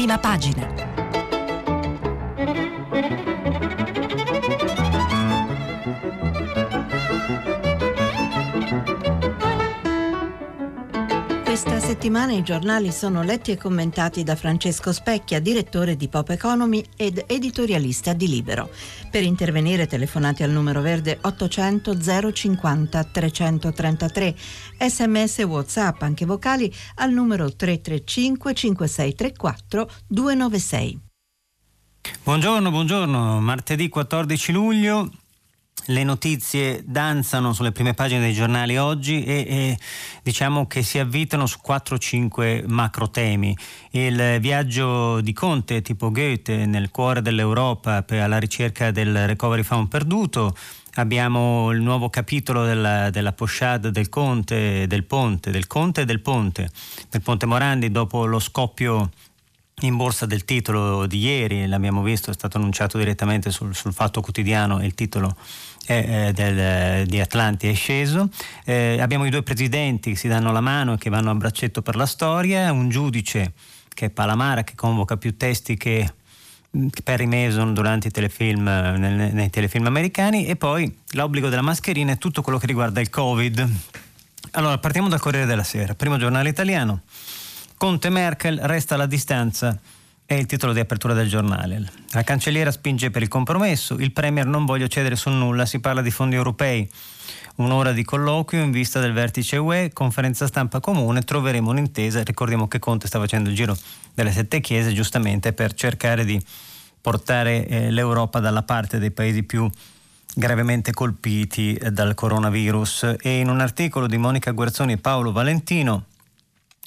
prima pagina. Settimana i giornali sono letti e commentati da Francesco Specchia, direttore di Pop Economy ed editorialista di Libero. Per intervenire telefonate al numero verde 800 050 333, sms whatsapp anche vocali al numero 335 5634 296. Buongiorno, buongiorno, martedì 14 luglio le notizie danzano sulle prime pagine dei giornali oggi e, e diciamo che si avvitano su 4-5 macro temi. Il viaggio di Conte tipo Goethe nel cuore dell'Europa per, alla ricerca del recovery fund perduto. Abbiamo il nuovo capitolo della, della pochade del Conte, del Ponte, del Conte e del Ponte, del Ponte Morandi dopo lo scoppio in borsa del titolo di ieri, l'abbiamo visto, è stato annunciato direttamente sul, sul Fatto Quotidiano il titolo eh, del, di Atlanti è sceso. Eh, abbiamo i due presidenti che si danno la mano e che vanno a braccetto per la storia, un giudice che è Palamara che convoca più testi che Perry Mason durante i telefilm, nei, nei telefilm americani e poi l'obbligo della mascherina e tutto quello che riguarda il Covid. Allora, partiamo dal Corriere della Sera, primo giornale italiano. Conte Merkel resta alla distanza è il titolo di apertura del giornale. La cancelliera spinge per il compromesso, il Premier non voglio cedere su nulla, si parla di fondi europei. Un'ora di colloquio in vista del vertice UE, conferenza stampa comune, troveremo un'intesa. Ricordiamo che Conte sta facendo il giro delle sette chiese giustamente per cercare di portare eh, l'Europa dalla parte dei paesi più gravemente colpiti eh, dal coronavirus. E in un articolo di Monica Guerzoni e Paolo Valentino,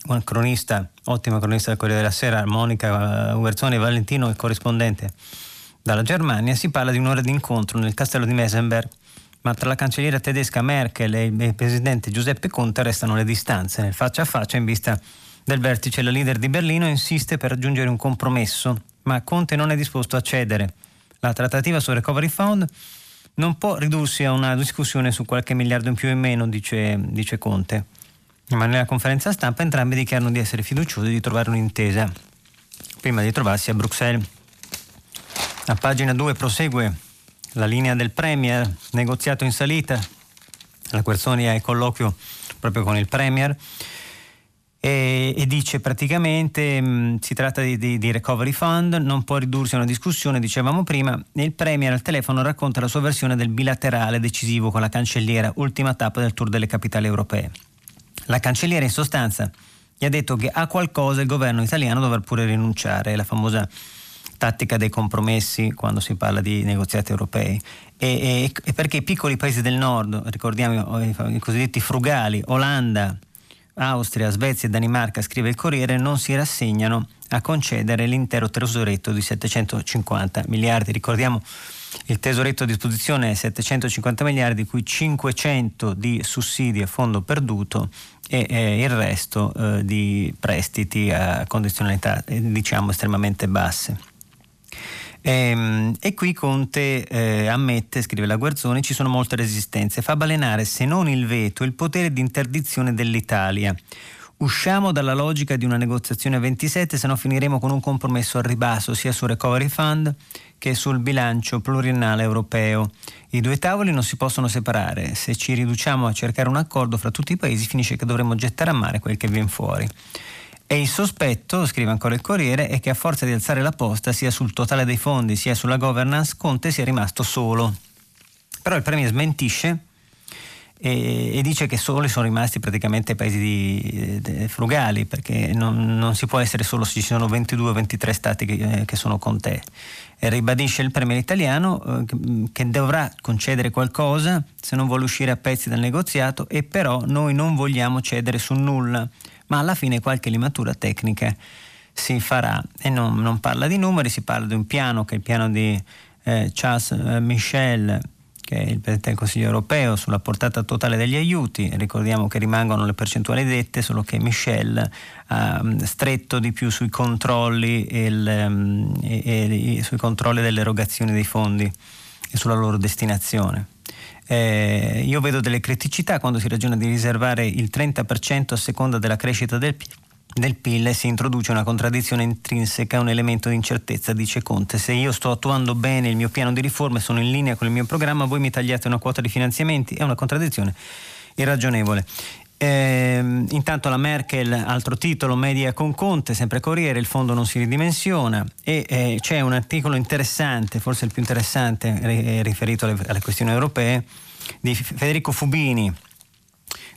un cronista, ottima cronista del Corriere della Sera, Monica Uerzoni Valentino e corrispondente dalla Germania, si parla di un'ora di incontro nel castello di Mesenberg, ma tra la cancelliera tedesca Merkel e il presidente Giuseppe Conte restano le distanze. Nel faccia a faccia, in vista del vertice, la leader di Berlino insiste per raggiungere un compromesso, ma Conte non è disposto a cedere. La trattativa sul Recovery Fund non può ridursi a una discussione su qualche miliardo in più o in meno, dice, dice Conte ma nella conferenza stampa entrambi dichiarano di essere fiduciosi di trovare un'intesa prima di trovarsi a Bruxelles. A pagina 2 prosegue la linea del Premier, negoziato in salita. La Guerzoni ha il colloquio proprio con il Premier e, e dice praticamente mh, mm, si tratta di, di, di, recovery fund, non può ridursi a una discussione, dicevamo prima, il Premier al telefono racconta la sua versione del bilaterale decisivo con la cancelliera, ultima tappa del tour delle capitali europee. La cancelliera in sostanza gli ha detto che a qualcosa il governo italiano dovrà pure rinunciare, la famosa tattica dei compromessi quando si parla di negoziati europei. E, e, e perché i piccoli paesi del nord, ricordiamo i cosiddetti frugali, Olanda, Austria, Svezia e Danimarca, scrive il Corriere, non si rassegnano a concedere l'intero tesoretto di 750 miliardi. Ricordiamo il tesoretto a disposizione è 750 miliardi, di cui 500 di sussidi a fondo perduto e eh, il resto eh, di prestiti a condizionalità eh, diciamo estremamente basse. E, ehm, e, qui Conte eh, ammette, scrive la Guerzoni, ci sono molte resistenze, fa balenare se non il veto il potere di interdizione dell'Italia. Usciamo dalla logica di una negoziazione a 27, se no finiremo con un compromesso al ribasso sia sul recovery fund che sul bilancio pluriennale europeo. I due tavoli non si possono separare. Se ci riduciamo a cercare un accordo fra tutti i paesi, finisce che dovremo gettare a mare quel che viene fuori. E il sospetto, scrive ancora il Corriere, è che a forza di alzare la posta sia sul totale dei fondi sia sulla governance, Conte sia rimasto solo. Però il Premier smentisce e, e, dice che soli sono rimasti praticamente paesi di, de, frugali perché non, non, si può essere solo se ci sono 22 o 23 stati che, eh, che sono con te. E ribadisce il Premier italiano eh, che dovrà concedere qualcosa se non vuole uscire a pezzi dal negoziato e però noi non vogliamo cedere su nulla, ma alla fine qualche limatura tecnica si farà. E non, non parla di numeri, si parla di un piano che è il piano di eh, Charles eh, Michel che è il Presidente del Consiglio europeo, sulla portata totale degli aiuti. Ricordiamo che rimangono le percentuali dette, solo che Michel ha mm, stretto di più sui controlli, il, mm, e, e, sui controlli delle dei fondi e sulla loro destinazione. Eh, io vedo delle criticità quando si ragiona di riservare il 30% a seconda della crescita del, del PIL si introduce una contraddizione intrinseca, un elemento di incertezza, dice Conte. Se io sto attuando bene il mio piano di riforme, sono in linea con il mio programma, voi mi tagliate una quota di finanziamenti, è una contraddizione irragionevole. Eh, intanto la Merkel, altro titolo, media con Conte, sempre Corriere, il fondo non si ridimensiona e eh, c'è un articolo interessante, forse il più interessante eh, riferito alle, alle questioni europee, di Federico Fubini,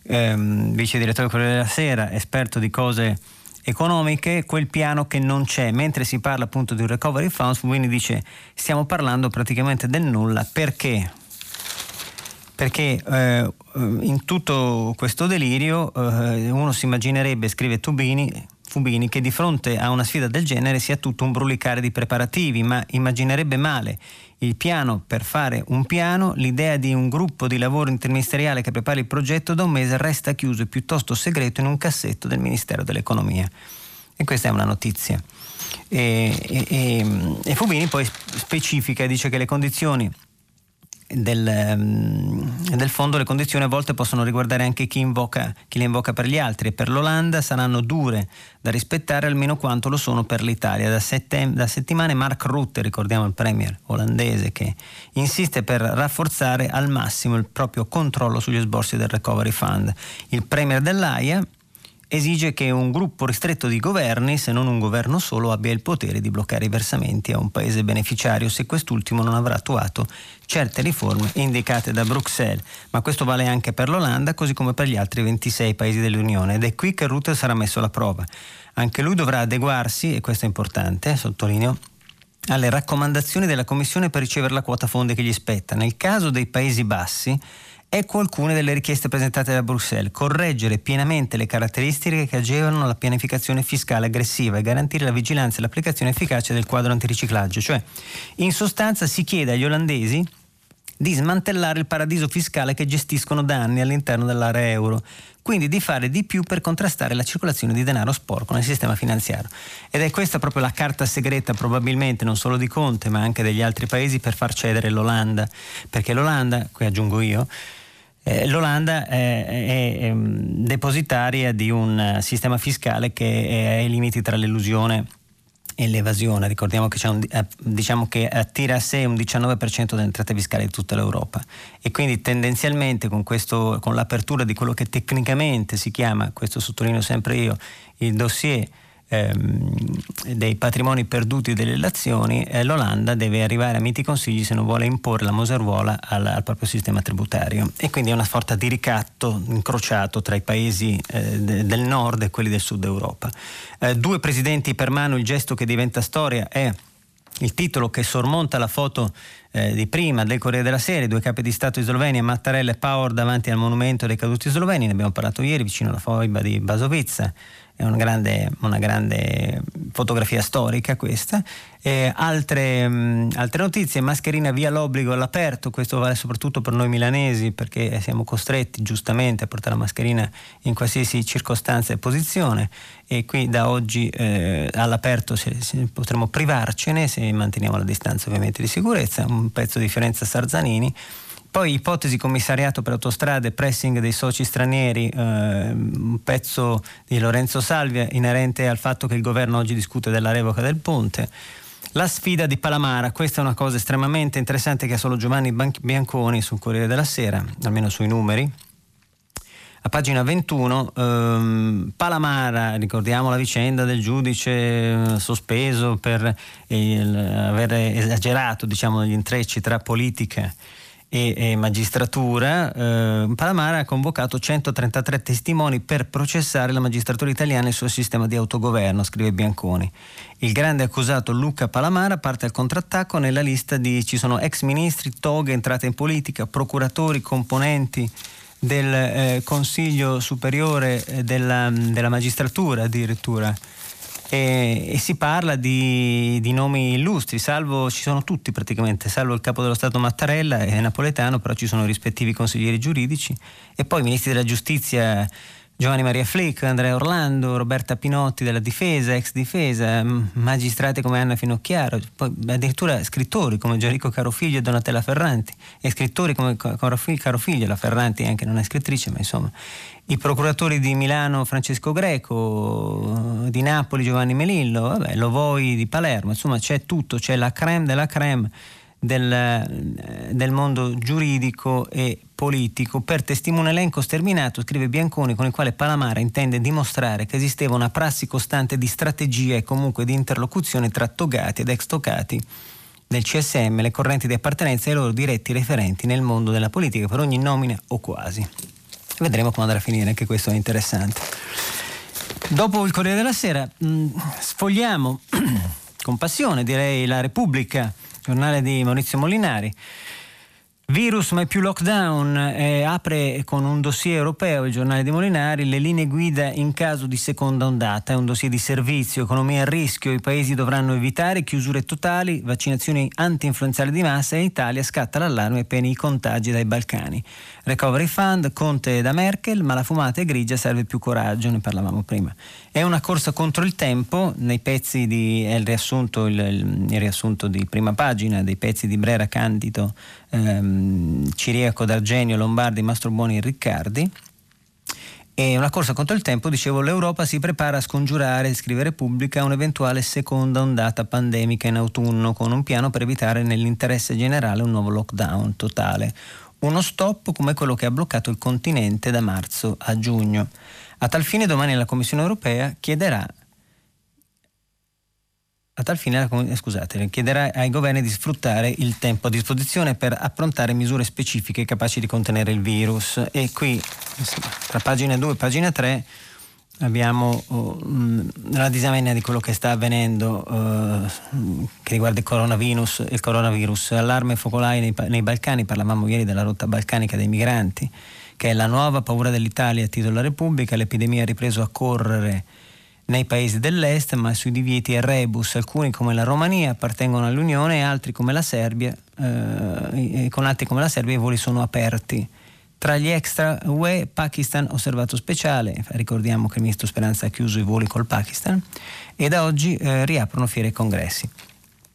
ehm, vice direttore Corriere della Sera, esperto di cose economiche, quel piano che non c'è. Mentre si parla appunto di un recovery funds, Fubini dice stiamo parlando praticamente del nulla perché? Perché eh, in tutto questo delirio eh, uno si immaginerebbe, scrive Tubini, Fubini, che di fronte a una sfida del genere sia tutto un brulicare di preparativi, ma immaginerebbe male il piano per fare un piano, l'idea di un gruppo di lavoro interministeriale che prepara il progetto da un mese resta chiuso e piuttosto segreto in un cassetto del Ministero dell'Economia. E questa è una notizia. E, e, e Fubini poi specifica e dice che le condizioni del, ehm, del, fondo le condizioni a volte possono riguardare anche chi, invoca, chi, le invoca per gli altri e per l'Olanda saranno dure da rispettare almeno quanto lo sono per l'Italia. Da, settem- da settimane Mark Rutte, ricordiamo il premier olandese, che insiste per rafforzare al massimo il proprio controllo sugli sborsi del Recovery Fund. Il premier dell'AIA esige che un gruppo ristretto di governi, se non un governo solo, abbia il potere di bloccare i versamenti a un paese beneficiario se quest'ultimo non avrà attuato certe riforme indicate da Bruxelles. Ma questo vale anche per l'Olanda, così come per gli altri 26 paesi dell'Unione. Ed è qui che Rutte sarà messo alla prova. Anche lui dovrà adeguarsi, e questo è importante, sottolineo, alle raccomandazioni della Commissione per ricevere la quota fondi che gli spetta. Nel caso dei Paesi Bassi, Ecco alcune delle richieste presentate da Bruxelles. Correggere pienamente le caratteristiche che agevolano la pianificazione fiscale aggressiva e garantire la vigilanza e l'applicazione efficace del quadro antiriciclaggio. Cioè, in sostanza si chiede agli olandesi di smantellare il paradiso fiscale che gestiscono da anni all'interno dell'area euro, quindi di fare di più per contrastare la circolazione di denaro sporco nel sistema finanziario. Ed è questa proprio la carta segreta probabilmente non solo di Conte ma anche degli altri paesi per far cedere l'Olanda, perché l'Olanda, qui aggiungo io, eh, L'Olanda è, è, è, depositaria di un sistema fiscale che è ai limiti tra l'illusione e l'evasione. Ricordiamo che, un, eh, diciamo che attira a sé un 19% delle entrate fiscali di tutta l'Europa e quindi tendenzialmente con, questo, con l'apertura di quello che tecnicamente si chiama, questo sottolineo sempre io, il dossier ehm, dei patrimoni perduti delle relazioni, eh, l'Olanda deve arrivare a miti consigli se non vuole imporre la moservuola al, al, proprio sistema tributario. E quindi è una sorta di ricatto incrociato tra i paesi eh, de, del nord e quelli del sud Europa. Eh, due presidenti per mano, il gesto che diventa storia è il titolo che sormonta la foto eh, di prima del Corriere della Sera, due capi di Stato di Slovenia, Mattarella e Power davanti al monumento dei caduti sloveni, ne abbiamo parlato ieri vicino alla foiba di Basovizza, è una grande, una grande fotografia storica questa. Altre, mh, altre, notizie, mascherina via l'obbligo all'aperto, questo vale soprattutto per noi milanesi perché siamo costretti giustamente a portare la mascherina in qualsiasi circostanza e posizione e qui da oggi eh, all'aperto se, se potremo privarcene se manteniamo la distanza ovviamente di sicurezza, un pezzo di Fiorenza Sarzanini. Poi ipotesi commissariato per autostrade, pressing dei soci stranieri, eh, un pezzo di Lorenzo Salvia inerente al fatto che il governo oggi discute della revoca del ponte. La sfida di Palamara, questa è una cosa estremamente interessante che ha solo Giovanni Bianconi sul Corriere della Sera, almeno sui numeri. A pagina 21, ehm, Palamara, ricordiamo la vicenda del giudice eh, sospeso per il, aver esagerato diciamo, gli intrecci tra politica e, e magistratura, eh, Palamara ha convocato 133 testimoni per processare la magistratura italiana e il suo sistema di autogoverno, scrive Bianconi. Il grande accusato Luca Palamara parte al contrattacco nella lista di ci sono ex ministri, toghe, entrate in politica, procuratori, componenti del eh, Consiglio Superiore eh, della, della Magistratura addirittura e, e si parla di, di, nomi illustri, salvo ci sono tutti praticamente, salvo il capo dello Stato Mattarella, è napoletano, però ci sono i rispettivi consiglieri giuridici e poi i ministri della giustizia Giovanni Maria Flick, Andrea Orlando, Roberta Pinotti della Difesa, ex Difesa, magistrati come Anna Finocchiaro, poi addirittura scrittori come Gianrico Carofiglio e Donatella Ferranti, e scrittori come Carofiglio, la Ferranti anche non è scrittrice, ma insomma, i procuratori di Milano Francesco Greco, di Napoli Giovanni Melillo, vabbè, Lovoi di Palermo, insomma c'è tutto, c'è la creme della creme del, del, mondo giuridico e politico per testimone elenco sterminato, scrive Bianconi, con il quale Palamara intende dimostrare che esisteva una prassi costante di strategia e comunque di interlocuzione tra togati ed ex togati del CSM, le correnti di appartenenza e i loro diretti referenti nel mondo della politica per ogni nomina o quasi. Vedremo come andrà a finire, anche questo è interessante. Dopo il Corriere della Sera mh, sfogliamo con passione, direi, la Repubblica giornale di Maurizio Molinari. Virus mai più lockdown, eh, apre con un dossier europeo il giornale di Molinari le linee guida in caso di seconda ondata, è un dossier di servizio, economia a rischio, i paesi dovranno evitare chiusure totali, vaccinazioni anti-influenzali di massa e in Italia scatta l'allarme per i contagi dai Balcani. Recovery Fund, Conte da Merkel, ma la fumata è grigia, serve più coraggio, ne parlavamo prima. È una corsa contro il tempo, nei pezzi di, è il riassunto, il, il riassunto di prima pagina dei pezzi di Brera Candido, ehm, Ciriaco d'Argenio, Lombardi, Mastrobuoni e Riccardi. È una corsa contro il tempo, dicevo, l'Europa si prepara a scongiurare, scrive Repubblica, un'eventuale seconda ondata pandemica in autunno con un piano per evitare nell'interesse generale un nuovo lockdown totale uno stop come quello che ha bloccato il continente da marzo a giugno. A tal fine domani la Commissione europea chiederà a tal fine scusate, chiederà ai governi di sfruttare il tempo a disposizione per approntare misure specifiche capaci di contenere il virus. E qui, tra pagina 2 e pagina 3, abbiamo uh, la disamina di quello che sta avvenendo uh, che riguarda il coronavirus, il coronavirus, allarme focolai nei, nei, Balcani, parlavamo ieri della rotta balcanica dei migranti, che è la nuova paura dell'Italia a titolo della Repubblica, l'epidemia ha ripreso a correre nei paesi dell'est, ma sui divieti e rebus, alcuni come la Romania appartengono all'Unione e altri come la Serbia, uh, e con altri come la Serbia i voli sono aperti. Tra gli extra UE, Pakistan osservato speciale, ricordiamo che il ministro Speranza ha chiuso i voli col Pakistan e da oggi eh, riaprono fiere e congressi.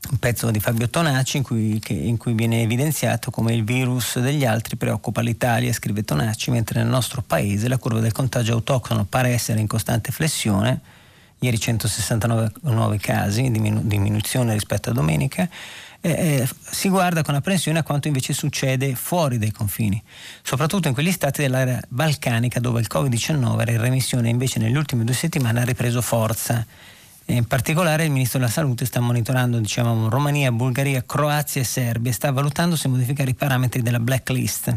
Un pezzo di Fabio Tonacci in cui, che, in cui, viene evidenziato come il virus degli altri preoccupa l'Italia, scrive Tonacci, mentre nel nostro paese la curva del contagio autoctono pare essere in costante flessione, ieri 169 nuovi casi, diminu- diminuzione rispetto a domenica, eh, eh, si guarda con apprensione a quanto invece succede fuori dai confini, soprattutto in quegli stati dell'area balcanica dove il Covid-19 era in remissione e invece negli ultimi due settimane ha ripreso forza. In particolare il Ministro della Salute sta monitorando diciamo, Romania, Bulgaria, Croazia e Serbia e sta valutando se modificare i parametri della blacklist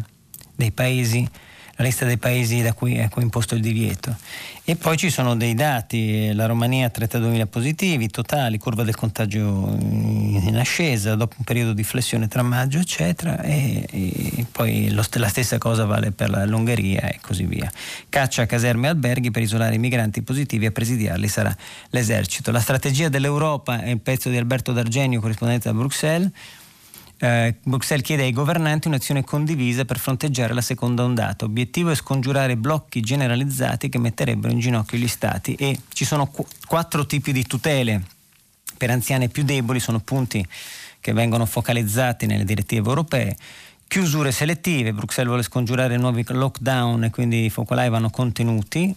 dei paesi lista dei paesi da cui è imposto il divieto. E poi ci sono dei dati, la Romania 32.000 positivi totali, curva del contagio in ascesa dopo un periodo di flessione tra maggio eccetera e, e poi lo, la stessa cosa vale per l'Ungheria e così via. Caccia a caserme e alberghi per isolare i migranti positivi e a presidiarli sarà l'esercito. La strategia dell'Europa è il pezzo di Alberto D'Argenio, corrispondente da Bruxelles eh, Bruxelles chiede ai governanti un'azione condivisa per fronteggiare la seconda ondata. Obiettivo è scongiurare blocchi generalizzati che metterebbero in ginocchio gli stati e ci sono qu- quattro tipi di tutele per anziani più deboli, sono punti che vengono focalizzati nelle direttive europee. Chiusure selettive, Bruxelles vuole scongiurare nuovi lockdown e quindi i focolai vanno contenuti.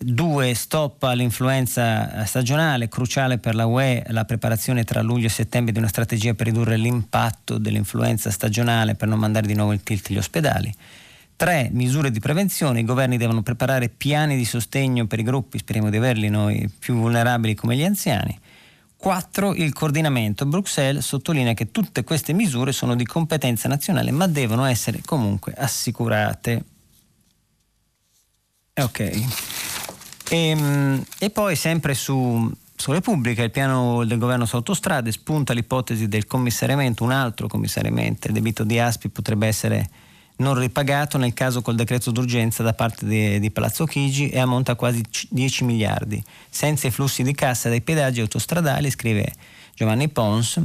Due, stop all'influenza stagionale, cruciale per la UE la preparazione tra luglio e settembre di una strategia per ridurre l'impatto dell'influenza stagionale per non mandare di nuovo il tilt agli ospedali. Tre, misure di prevenzione, i governi devono preparare piani di sostegno per i gruppi, speriamo di averli noi, più vulnerabili come gli anziani. 4. Il coordinamento. Bruxelles sottolinea che tutte queste misure sono di competenza nazionale ma devono essere comunque assicurate. Ok. E, ehm, e poi sempre su, su Repubblica, il piano del governo su autostrade spunta l'ipotesi del commissariamento, un altro commissariamento, il debito di Aspi potrebbe essere non ripagato nel caso col decreto d'urgenza da parte di, di Palazzo Chigi e ammonta a quasi 10 miliardi. Senza i flussi di cassa dai pedaggi autostradali, scrive Giovanni Pons,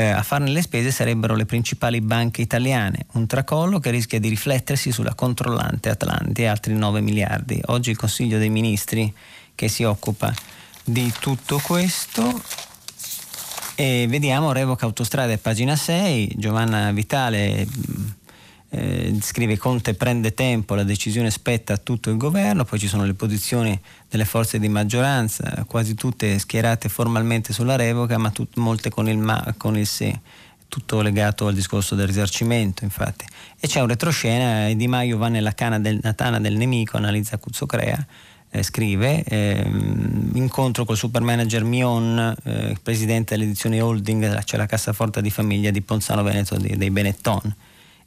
eh, a farne le spese sarebbero le principali banche italiane, un tracollo che rischia di riflettersi sulla controllante Atlanti altri 9 miliardi. Oggi il Consiglio dei Ministri che si occupa di tutto questo e vediamo revoca autostrade pagina 6, Giovanna Vitale eh, scrive Conte prende tempo, la decisione spetta a tutto il governo, poi ci sono le posizioni delle forze di maggioranza, quasi tutte schierate formalmente sulla revoca, ma tut- molte con il ma, con il se tutto legato al discorso del risarcimento, infatti. E c'è un retroscena, Di Maio va nella cana del, Natana del nemico, analizza Cuzzocrea, eh, scrive, eh, incontro col super manager Mion, eh, presidente dell'edizione holding, c'è la cassaforte di famiglia di Ponzano Veneto dei, dei Benetton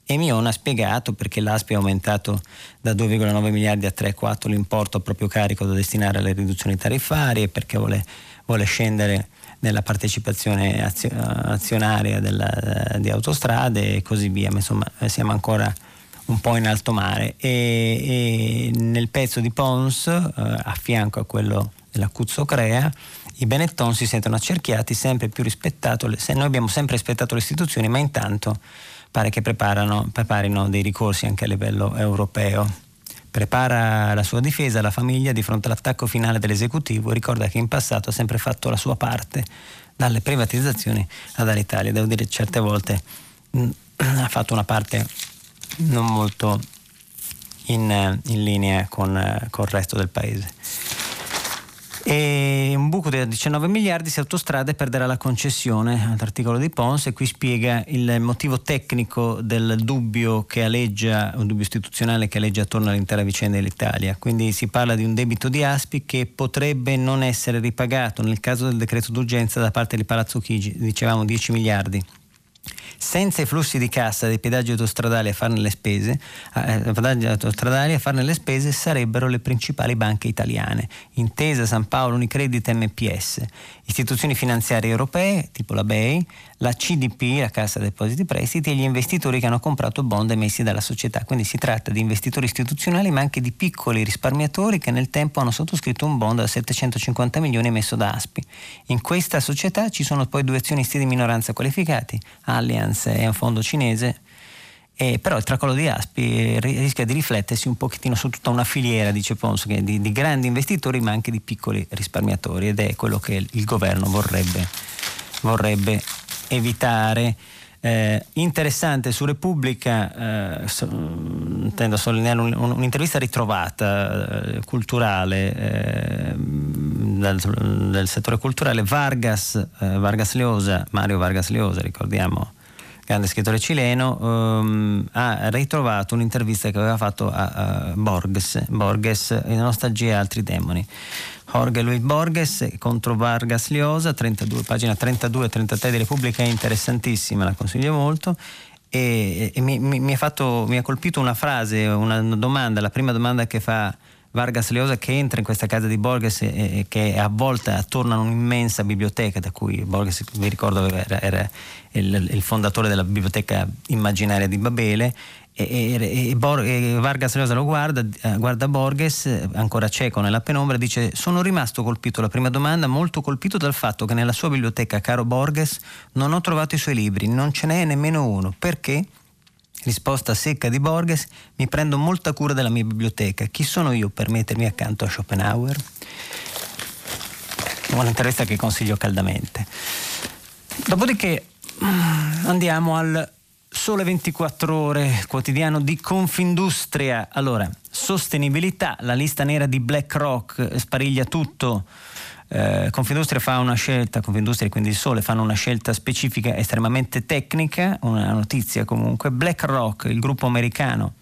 e Mion ha spiegato perché l'ASPI ha aumentato da 2,9 miliardi a 3,4 l'importo a proprio carico da destinare alle riduzioni tariffarie perché vuole, vuole scendere nella partecipazione azionaria della, di autostrade e così via, ma insomma siamo ancora un po' in alto mare. E, e nel pezzo di Pons eh, a fianco a quello della Cuzzo Crea i Benetton si sentono accerchiati sempre più rispettato noi abbiamo sempre rispettato le istituzioni ma intanto pare che preparino dei ricorsi anche a livello europeo. Prepara la sua difesa la famiglia di fronte all'attacco finale dell'esecutivo ricorda che in passato ha sempre fatto la sua parte, dalle privatizzazioni ad Alitalia. Devo dire certe volte mh, mm, ha fatto una parte non molto in, in linea con, con il resto del paese. E un buco di 19 miliardi se Autostrade perderà la concessione, l'articolo di Pons, e qui spiega il motivo tecnico del dubbio che aleggia, un dubbio istituzionale che aleggia attorno all'intera vicenda dell'Italia. Quindi si parla di un debito di Aspi che potrebbe non essere ripagato nel caso del decreto d'urgenza da parte di Palazzo Chigi, dicevamo 10 miliardi senza i flussi di cassa dei pedaggi autostradali a farne le spese, eh, a farne le spese sarebbero le principali banche italiane, Intesa, San Paolo, Unicredit e MPS, istituzioni finanziarie europee, tipo la BEI, la CDP, la Cassa Depositi Prestiti, e gli investitori che hanno comprato bond emessi dalla società. Quindi si tratta di investitori istituzionali, ma anche di piccoli risparmiatori che nel tempo hanno sottoscritto un bond da 750 milioni emesso da Aspi. In questa società ci sono poi due azionisti di minoranza qualificati, Allianz e un fondo cinese. Eh, però il tracollo di Aspi rischia di riflettersi un pochettino su tutta una filiera, dice Pons, di, di grandi investitori ma anche di piccoli risparmiatori ed è quello che il governo vorrebbe, vorrebbe evitare. Eh, interessante su Repubblica, eh, so, intendo sottolineare un, un, un'intervista ritrovata eh, culturale eh, del, del, settore culturale, Vargas, eh, Vargas Llosa, Mario Vargas Llosa, ricordiamo, grande scrittore cileno, ehm, ha ritrovato un'intervista che aveva fatto a, a Borges, Borges in Nostalgia e altri demoni. Jorge Luis Borges contro Vargas Llosa, 32, pagina 32 e 33 di Repubblica, è interessantissima, la consiglio molto. E, e mi, mi, mi, fatto, mi, ha colpito una frase, una domanda, la prima domanda che fa Vargas Llosa che entra in questa casa di Borges e, e che è avvolta attorno a un'immensa biblioteca da cui Borges, vi ricordo, era, era il, il fondatore della biblioteca immaginaria di Babele e, e, e, Bor- e, Vargas Llosa lo guarda, eh, guarda Borges, ancora cieco nella penombra, dice sono rimasto colpito, la prima domanda, molto colpito dal fatto che nella sua biblioteca, caro Borges, non ho trovato i suoi libri, non ce n'è nemmeno uno. Perché? Risposta secca di Borges, mi prendo molta cura della mia biblioteca, chi sono io per mettermi accanto a Schopenhauer? Un'intervista che consiglio caldamente. Dopodiché mm, andiamo al Sole 24 ore, quotidiano di Confindustria. Allora, sostenibilità, la lista nera di BlackRock spariglia tutto. Eh, Confindustria fa una scelta, Confindustria e quindi il Sole fanno una scelta specifica estremamente tecnica, una notizia comunque. BlackRock, il gruppo americano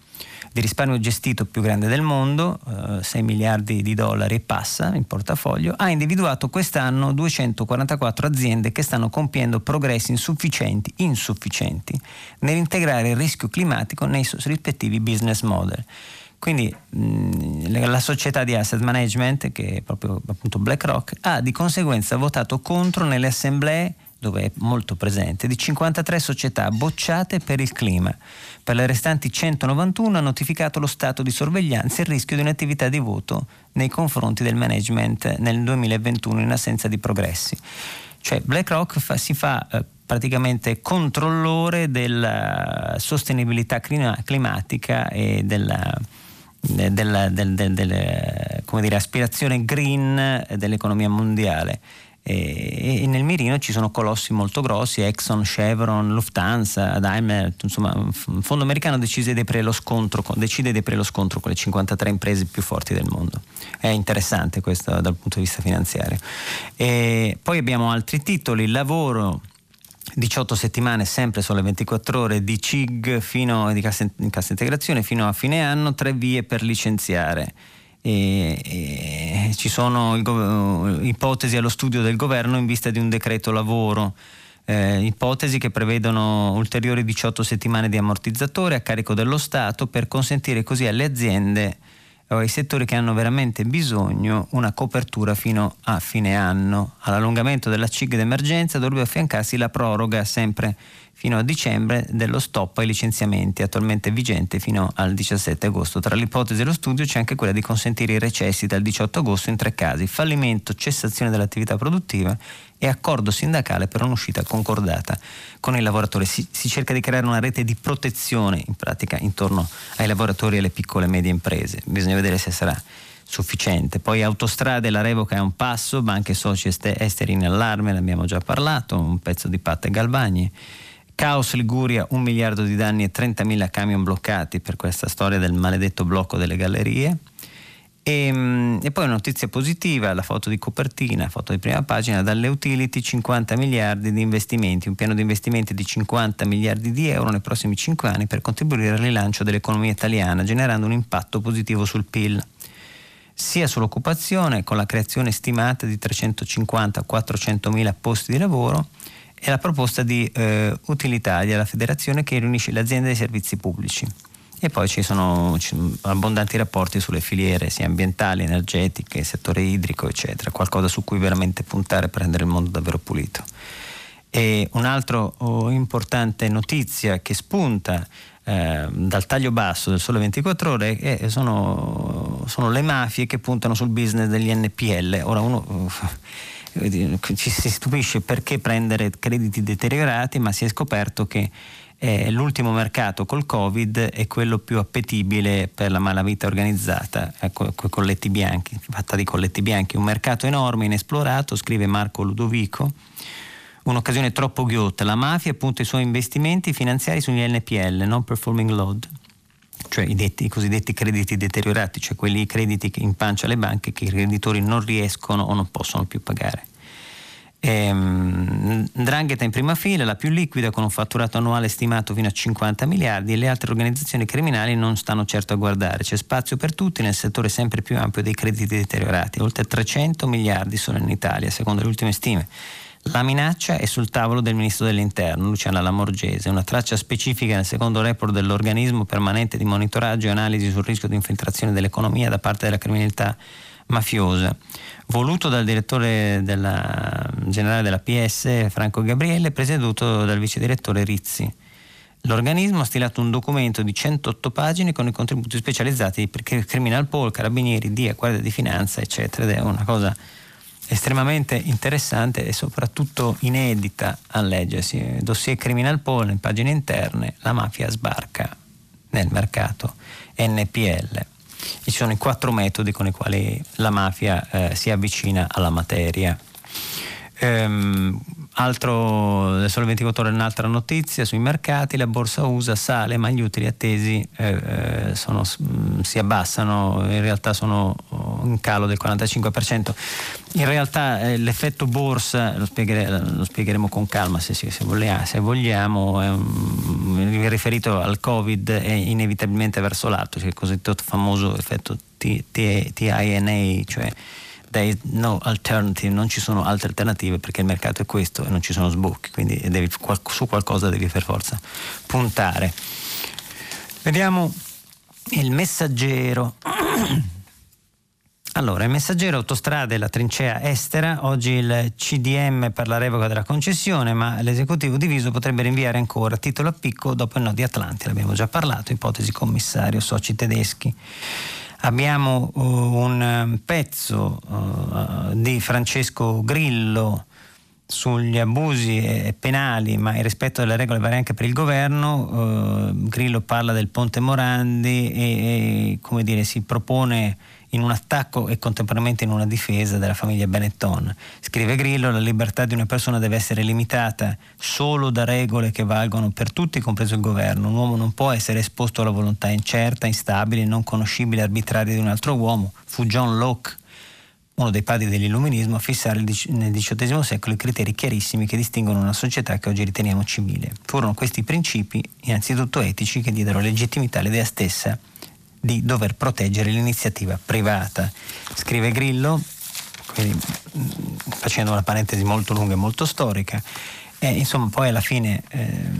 di risparmio gestito più grande del mondo, eh, 6 miliardi di dollari e passa in portafoglio, ha individuato quest'anno 244 aziende che stanno compiendo progressi insufficienti, insufficienti nell'integrare il rischio climatico nei rispettivi business model. Quindi mh, la società di asset management, che è proprio appunto BlackRock, ha di conseguenza votato contro nelle assemblee dove è molto presente, di 53 società bocciate per il clima. Per le restanti 191 ha notificato lo stato di sorveglianza e il rischio di un'attività di voto nei confronti del management nel 2021 in assenza di progressi. Cioè BlackRock fa, si fa eh, praticamente controllore della sostenibilità climatica e della, della, del, del, del, dire, aspirazione green dell'economia mondiale e, nel mirino ci sono colossi molto grossi, Exxon, Chevron, Lufthansa, Daimler, insomma un fondo americano decide di aprire lo scontro, decide di aprire lo scontro con le 53 imprese più forti del mondo. È interessante questo dal punto di vista finanziario. E poi abbiamo altri titoli, lavoro 18 settimane sempre sulle 24 ore di CIG fino, di cassa, cassa integrazione fino a fine anno, tre vie per licenziare e, e ci sono il, ipotesi allo studio del governo in vista di un decreto lavoro. Eh, ipotesi che prevedono ulteriori 18 settimane di ammortizzatore a carico dello Stato per consentire così alle aziende ai settori che hanno veramente bisogno una copertura fino a fine anno. All'allungamento della CIG d'emergenza dovrebbe affiancarsi la proroga sempre fino a dicembre dello stop ai licenziamenti attualmente vigente fino al 17 agosto. Tra le ipotesi dello studio c'è anche quella di consentire i recessi dal 18 agosto in tre casi, fallimento, cessazione dell'attività produttiva e accordo sindacale per un'uscita concordata con i lavoratori. Si, si, cerca di creare una rete di protezione in pratica intorno ai lavoratori e alle piccole e medie imprese. Bisogna vedere se sarà sufficiente. Poi autostrade, la revoca è un passo, banche soci esteri in allarme, ne abbiamo già parlato, un pezzo di Patte Galvagni. Caos Liguria, un miliardo di danni e 30.000 camion bloccati per questa storia del maledetto blocco delle gallerie. E, ehm, e, poi una notizia positiva, la foto di copertina, foto di prima pagina, dalle utility 50 miliardi di investimenti, un piano di investimenti di 50 miliardi di euro nei prossimi 5 anni per contribuire al rilancio dell'economia italiana, generando un impatto positivo sul PIL, sia sull'occupazione con la creazione stimata di 350-400 mila posti di lavoro, è la proposta di eh, Utilitalia, la federazione che riunisce le aziende dei servizi pubblici. E poi ci sono abbondanti rapporti sulle filiere sia ambientali, energetiche, settore idrico, eccetera, qualcosa su cui veramente puntare per rendere il mondo davvero pulito. E un'altra oh, importante notizia che spunta eh, dal taglio basso del Sole 24 Ore eh, sono, sono, le mafie che puntano sul business degli NPL. Ora uno... Uh, ci si stupisce perché prendere crediti deteriorati, ma si è scoperto che eh, l'ultimo mercato col Covid è quello più appetibile per la malavita organizzata, eh, i colletti bianchi, fatta di colletti bianchi, un mercato enorme, inesplorato, scrive Marco Ludovico. Un'occasione troppo ghiotta. La mafia punta i suoi investimenti finanziari sugli NPL, non performing load, cioè i, detti, i, cosiddetti crediti deteriorati, cioè quelli crediti in pancia alle banche che i creditori non riescono o non possono più pagare. Ehm, Drangheta in prima fila, la più liquida con un fatturato annuale stimato fino a 50 miliardi e le altre organizzazioni criminali non stanno certo a guardare. C'è spazio per tutti nel settore sempre più ampio dei crediti deteriorati. Oltre 300 miliardi sono in Italia, secondo le ultime stime. La minaccia è sul tavolo del ministro dell'Interno, Luciana Lamorgese, una traccia specifica nel secondo report dell'organismo permanente di monitoraggio e analisi sul rischio di infiltrazione dell'economia da parte della criminalità mafiosa, voluto dal direttore della, generale della PS Franco Gabriele, presieduto dal vice direttore Rizzi. L'organismo ha stilato un documento di 108 pagine con i contributi specializzati per Criminal Pol, Carabinieri, DIA, Guardia di Finanza, eccetera, ed è una cosa estremamente interessante e soprattutto inedita a leggersi. Dossier Criminal Poll in pagine interne, la mafia sbarca nel mercato NPL. Ci sono i quattro metodi con i quali la mafia eh, si avvicina alla materia. Ehm, altro, Sole 24 ore un'altra notizia sui mercati, la borsa USA sale ma gli utili attesi eh, eh sono, mm, si abbassano, in realtà sono in calo del 45%. In realtà eh, l'effetto borsa, lo, spieghere, lo, spiegheremo con calma se, se, se vogliamo è un, riferito al Covid è inevitabilmente verso l'alto, cioè il cosiddetto famoso effetto TINA, cioè there is no alternative, non ci sono altre alternative perché il mercato è questo e non ci sono sbocchi, quindi devi, su qualcosa devi per forza puntare. Vediamo il messaggero. Allora, il messaggero autostrade la trincea estera, oggi il CDM per la revoca della concessione, ma l'esecutivo diviso potrebbe rinviare ancora titolo a picco dopo il no di Atlanti, l'abbiamo già parlato, ipotesi commissario, soci tedeschi abbiamo uh, un um, pezzo uh, di Francesco Grillo sugli abusi penali, ma il rispetto delle regole vale anche per il governo. Eh, Grillo parla del Ponte Morandi e, e dire, si propone in un attacco e contemporaneamente in una difesa della famiglia Benetton. Scrive Grillo, la libertà di una persona deve essere limitata solo da regole che valgono per tutti, compreso il governo. Un uomo non può essere esposto alla volontà incerta, instabile, non conoscibile, arbitraria di un altro uomo. Fu John Locke uno dei padri dell'illuminismo, a fissare nel XVIII secolo i criteri chiarissimi che distinguono una società che oggi riteniamo civile. Furono questi principi, innanzitutto etici, che diedero legittimità all'idea stessa di dover proteggere l'iniziativa privata. Scrive Grillo, quindi, mm, facendo una parentesi molto lunga e molto storica, e insomma poi alla fine eh,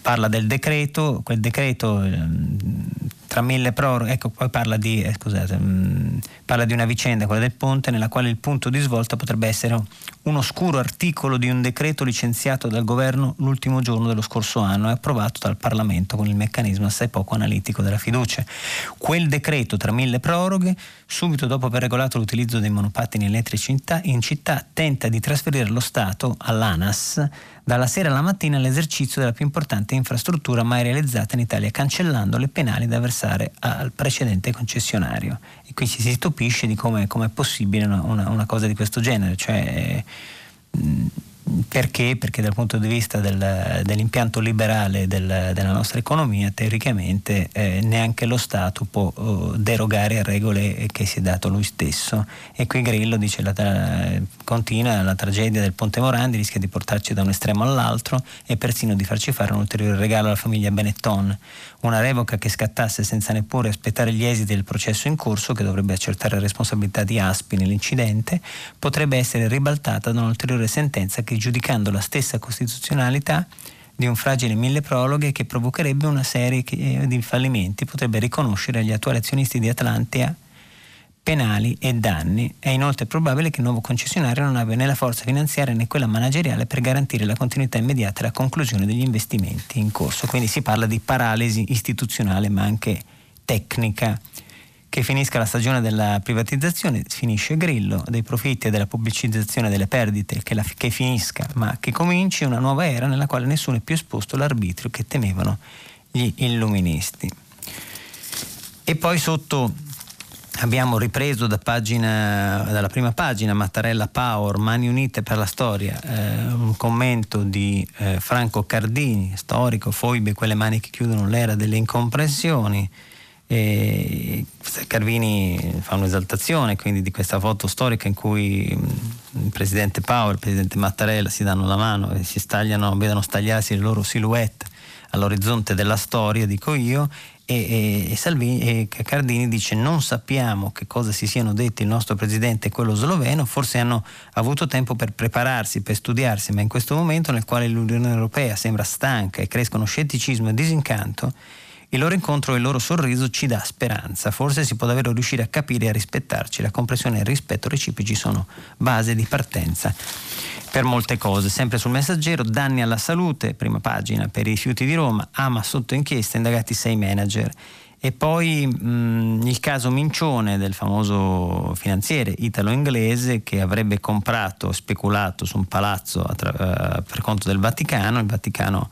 parla del decreto, quel decreto eh, tra mille proroghe, ecco poi parla di, eh, scusate, mh, mm, parla di una vicenda, quella del ponte, nella quale il punto di svolta potrebbe essere un oscuro articolo di un decreto licenziato dal governo l'ultimo giorno dello scorso anno e approvato dal Parlamento con il meccanismo assai poco analitico della fiducia. Quel decreto tra mille proroghe, subito dopo aver regolato l'utilizzo dei monopattini elettrici in città, in città tenta di trasferire lo Stato all'ANAS dalla sera alla mattina all'esercizio della più importante infrastruttura mai realizzata in Italia, cancellando le penali da versare al precedente concessionario. E qui ci si stupisce di come è possibile una, una, cosa di questo genere, cioè mh, perché? Perché dal punto di vista del, dell'impianto liberale del, della nostra economia, teoricamente eh, neanche lo Stato può uh, derogare a regole che si è dato lui stesso. E qui Grillo dice, la tra- continua, la tragedia del Ponte Morandi rischia di portarci da un estremo all'altro e persino di farci fare un ulteriore regalo alla famiglia Benetton, una revoca che scattasse senza neppure aspettare gli esiti del processo in corso, che dovrebbe accertare la responsabilità di Aspi nell'incidente, potrebbe essere ribaltata da un'ulteriore sentenza che, giudicando la stessa costituzionalità di un fragile mille prologhe che provocherebbe una serie eh, di fallimenti, potrebbe riconoscere agli attuali azionisti di Atlantia penali e danni. È inoltre probabile che il nuovo concessionario non abbia né la forza finanziaria né quella manageriale per garantire la continuità immediata e la conclusione degli investimenti in corso. Quindi si parla di paralisi istituzionale ma anche tecnica. Che finisca la stagione della privatizzazione, finisce Grillo, dei profitti e della pubblicizzazione delle perdite, che, la, che finisca, ma che cominci una nuova era nella quale nessuno è più esposto all'arbitrio che temevano gli illuministi. E poi sotto abbiamo ripreso da pagina, dalla prima pagina Mattarella Power, Mani Unite per la Storia, eh, un commento di eh, Franco Cardini, storico, foibe, quelle mani che chiudono l'era delle incomprensioni. E Carvini fa un'esaltazione quindi di questa foto storica in cui mm, il presidente Power e il presidente Mattarella si danno la mano e si stagliano, vedono stagliarsi le loro silhouette all'orizzonte della storia, dico io, e, e, e, Salvini, e Cardini dice non sappiamo che cosa si siano detti il nostro presidente e quello sloveno, forse hanno avuto tempo per prepararsi, per studiarsi, ma in questo momento nel quale l'Unione Europea sembra stanca e crescono scetticismo e disincanto, il loro incontro e il loro sorriso ci dà speranza, forse si può davvero riuscire a capire e a rispettarci, la comprensione e il rispetto reciproci sono base di partenza per molte cose. Sempre sul messaggero, danni alla salute, prima pagina, per i rifiuti di Roma, ama sotto inchiesta, indagati sei manager. E poi mh, il caso Mincione del famoso finanziere italo-inglese che avrebbe comprato, speculato su un palazzo attra- uh, per conto del Vaticano. Il Vaticano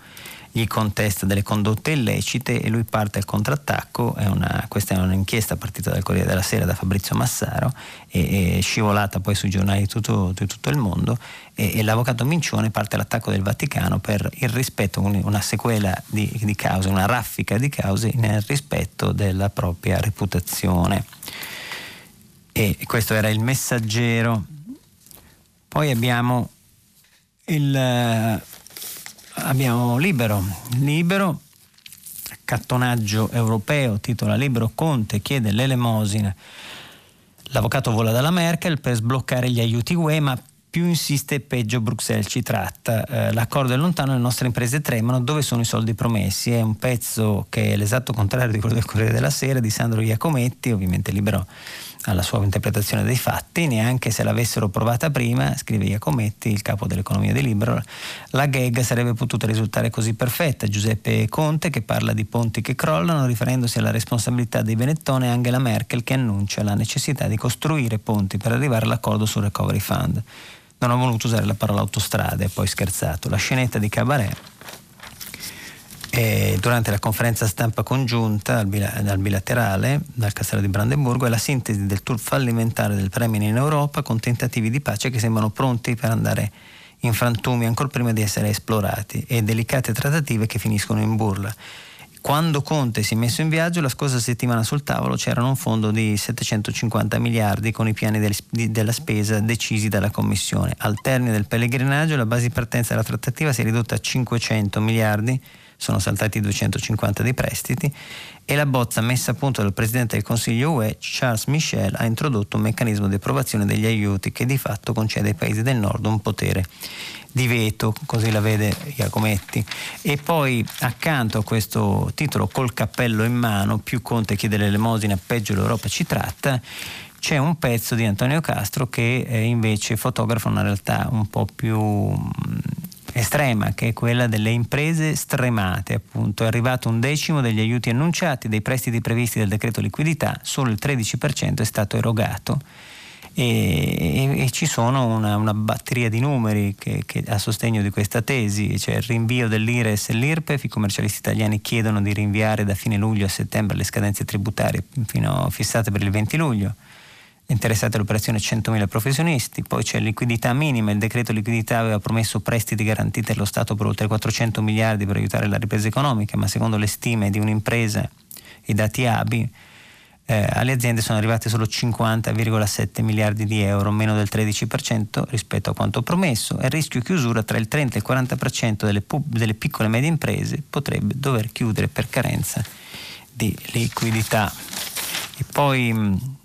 gli contesta delle condotte illecite e lui parte al contrattacco. È una, questa è un'inchiesta partita dal Corriere della Sera da Fabrizio Massaro e, e scivolata poi sui giornali di tutto, di tutto il mondo. E, e, l'avvocato Mincione parte all'attacco del Vaticano per il rispetto, una sequela di, di cause, una raffica di cause nel rispetto della propria reputazione. E questo era il messaggero. Poi abbiamo il abbiamo Libero, Libero, accattonaggio europeo, titola Libero Conte chiede l'elemosina. L'avvocato vola dalla Merkel per sbloccare gli aiuti UE, ma più insiste peggio Bruxelles ci tratta. Eh, l'accordo è lontano, le nostre imprese tremano, dove sono i soldi promessi? È un pezzo che è l'esatto contrario di quello del Corriere della Sera di Sandro Iacometti, ovviamente libero alla sua interpretazione dei fatti, neanche se l'avessero provata prima, scrive Iacometti, il capo dell'economia di Libero, la gag sarebbe potuta risultare così perfetta. Giuseppe Conte che parla di ponti che crollano, riferendosi alla responsabilità dei Benettone e Angela Merkel che annuncia la necessità di costruire ponti per arrivare all'accordo sul Recovery Fund. non ho voluto usare la parola autostrade, poi scherzato, la scenetta di Cabaret e durante la conferenza stampa congiunta al, bilaterale dal Castello di Brandeburgo è la sintesi del tour fallimentare del Premier in Europa con tentativi di pace che sembrano pronti per andare in frantumi ancora prima di essere esplorati e delicate trattative che finiscono in burla. Quando Conte si è messo in viaggio, la scorsa settimana sul tavolo c'era un fondo di 750 miliardi con i piani del, di, della spesa decisi dalla Commissione. Al termine del pellegrinaggio la base di partenza della trattativa si è ridotta a 500 miliardi sono saltati 250 di prestiti e la bozza messa a punto dal Presidente del Consiglio UE, Charles Michel, ha introdotto un meccanismo di approvazione degli aiuti che di fatto concede ai paesi del nord un potere di veto, così la vede Iacometti. E poi accanto a questo titolo col cappello in mano, più Conte chiede l'elemosina, peggio l'Europa ci tratta, c'è un pezzo di Antonio Castro che eh, invece fotografa una realtà un po' più estrema, che è quella delle imprese stremate, appunto. È arrivato un decimo degli aiuti annunciati, dei prestiti previsti dal decreto liquidità, solo il 13% è stato erogato. E, e, e ci sono una, una, batteria di numeri che, che, a sostegno di questa tesi, cioè il rinvio dell'IRES e l'IRPEF, i commercialisti italiani chiedono di rinviare da fine luglio a settembre le scadenze tributarie fino, fissate per il 20 luglio interessati all'operazione 100.000 professionisti, poi c'è liquidità minima, il decreto liquidità aveva promesso prestiti garantiti allo Stato per oltre 400 miliardi per aiutare la ripresa economica, ma secondo le stime di un'impresa, i dati ABI, eh, alle aziende sono arrivati solo 50,7 miliardi di euro, meno del 13% rispetto a quanto promesso e il rischio chiusura tra il 30 e il 40% delle, pub- delle piccole e medie imprese potrebbe dover chiudere per carenza di liquidità. E poi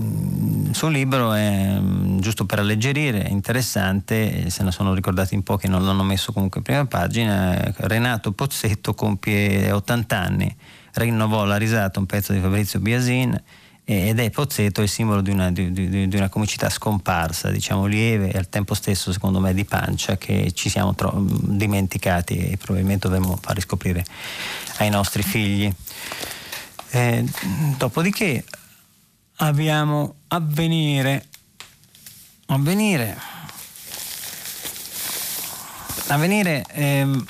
Mm, sul libro è mm, giusto per alleggerire, è interessante, se ne sono ricordati in pochi, non l'hanno messo comunque in prima pagina. Renato Pozzetto compie 80 anni, rinnovò la risata un pezzo di Fabrizio Biasin ed è Pozzetto il simbolo di una, di, di, di una, comicità scomparsa, diciamo lieve e al tempo stesso secondo me di pancia che ci siamo tro- dimenticati e probabilmente dovremmo far riscoprire ai nostri figli. Eh, dopodiché abbiamo avvenire, avvenire, avvenire ehm,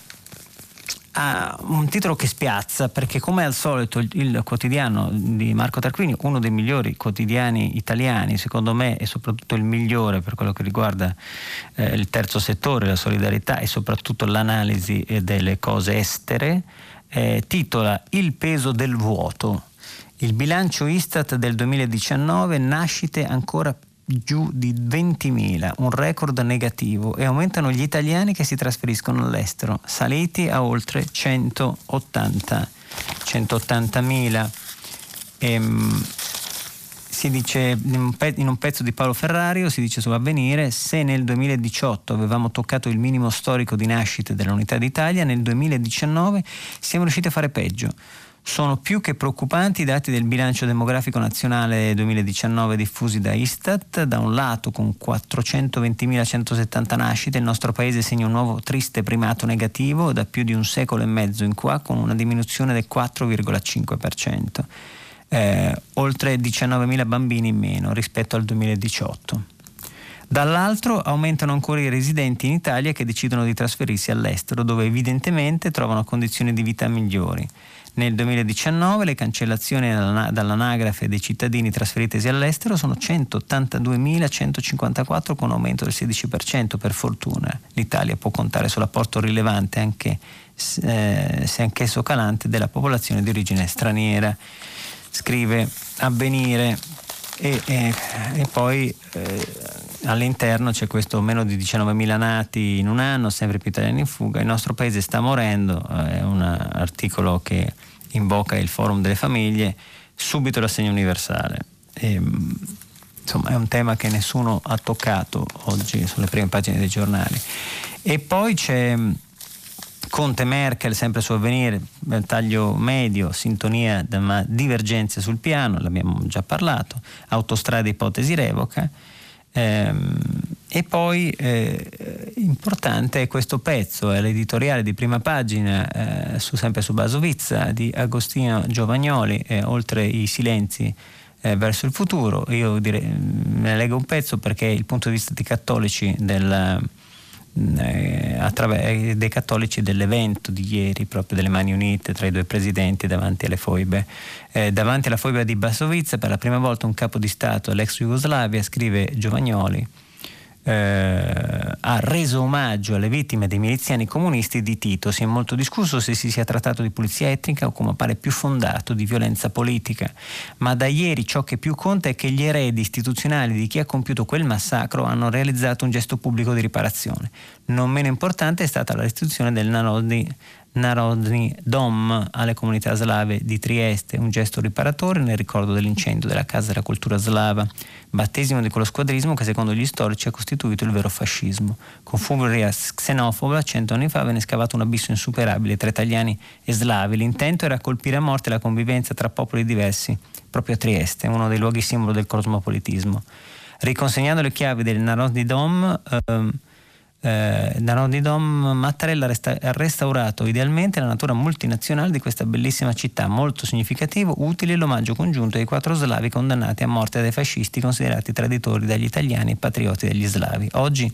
ha un titolo che spiazza perché come al solito il, quotidiano di Marco Tarquini, uno dei migliori quotidiani italiani secondo me e soprattutto il migliore per quello che riguarda eh, il terzo settore, la solidarietà e soprattutto l'analisi delle cose estere, eh, titola Il peso del vuoto il bilancio Istat del 2019 nascite ancora giù di 20.000, un record negativo e aumentano gli italiani che si trasferiscono all'estero, saliti a oltre 180, 180.000. Ehm, si dice in un pezzo di Paolo Ferrario, si dice su Avvenire, se nel 2018 avevamo toccato il minimo storico di nascite dell'unità d'Italia, nel 2019 siamo riusciti a fare peggio sono più che preoccupanti i dati del bilancio demografico nazionale 2019 diffusi da Istat. Da un lato, con 420.170 nascite, il nostro paese segna un nuovo triste primato negativo da più di un secolo e mezzo in qua, con una diminuzione del 4,5%. Eh, oltre 19.000 bambini in meno rispetto al 2018. Dall'altro aumentano ancora i residenti in Italia che decidono di trasferirsi all'estero, dove evidentemente trovano condizioni di vita migliori. Nel 2019 le cancellazioni dall'anagrafe dei cittadini trasferitesi all'estero sono 182.154 con un aumento del 16%. Per fortuna l'Italia può contare sull'apporto rilevante anche eh, se anch'esso calante della popolazione di origine straniera. Scrive Avvenire e, e, e poi eh, all'interno c'è questo meno di 19.000 nati in un anno, sempre più italiani in fuga, il nostro paese sta morendo, eh, è un articolo che invoca il forum delle famiglie, subito l'assegno universale. E, ehm, insomma è un tema che nessuno ha toccato oggi sulle prime pagine dei giornali. E poi c'è Conte Merkel, sempre su avvenire, taglio medio, sintonia ma divergenze sul piano, l'abbiamo già parlato, autostrade ipotesi revoca. Ehm, e poi eh, importante è questo pezzo, è l'editoriale di prima pagina, eh, su, sempre su Basovizza, di Agostino Giovagnoli, eh, oltre i silenzi eh, verso il futuro. Io direi, ne leggo un pezzo perché il punto di vista dei cattolici del, eh, attraver- dei cattolici dell'evento di ieri, proprio delle Mani Unite tra i due presidenti davanti alle foibe. Eh, davanti alla foiba di Basovizza, per la prima volta un capo di Stato dell'ex Jugoslavia, scrive Giovagnoli, eh, ha reso omaggio alle vittime dei miliziani comunisti di Tito. Si è molto discusso se si sia trattato di pulizia etnica o come pare più fondato di violenza politica, ma da ieri ciò che più conta è che gli eredi istituzionali di chi ha compiuto quel massacro hanno realizzato un gesto pubblico di riparazione. Non meno importante è stata la restituzione del Narodni Narodni Dom alle comunità slave di Trieste, un gesto riparatore nel ricordo dell'incendio della Casa della Cultura Slava, battesimo di quello squadrismo che secondo gli storici ha costituito il vero fascismo. Con furia xenofoba, cento anni fa venne scavato un abisso insuperabile tra italiani e slavi. L'intento era colpire a morte la convivenza tra popoli diversi, proprio a Trieste, uno dei luoghi simbolo del cosmopolitismo. Riconsegnando le chiavi del Narodni Dom, ehm, eh, Dom Mattarella ha restaurato idealmente la natura multinazionale di questa bellissima città, molto significativo, utile l'omaggio congiunto ai quattro slavi condannati a morte dai fascisti considerati traditori dagli italiani e patrioti degli slavi. Oggi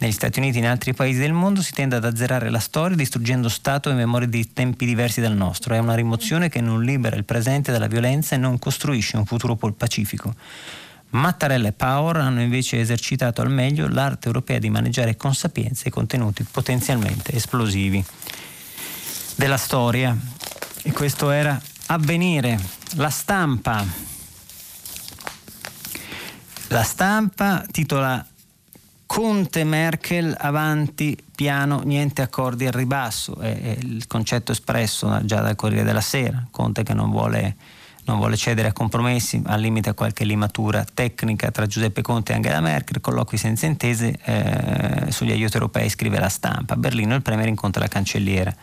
negli Stati Uniti e in altri paesi del mondo si tende ad azzerare la storia distruggendo Stato e memorie di tempi diversi dal nostro. È una rimozione che non libera il presente dalla violenza e non costruisce un futuro pacifico. Mattarella e Power hanno invece esercitato al meglio l'arte europea di maneggiare con sapienza i contenuti potenzialmente esplosivi della storia. E questo era avvenire. La stampa. La stampa titola Conte Merkel avanti, piano, niente accordi al ribasso. È, il concetto espresso già dal Corriere della Sera. Conte che non vuole non vuole cedere a compromessi, al limite a qualche limatura tecnica tra Giuseppe Conte e Angela Merkel, colloqui senza intese eh, sugli aiuti europei, scrive la stampa. A Berlino il Premier incontra la cancelliera.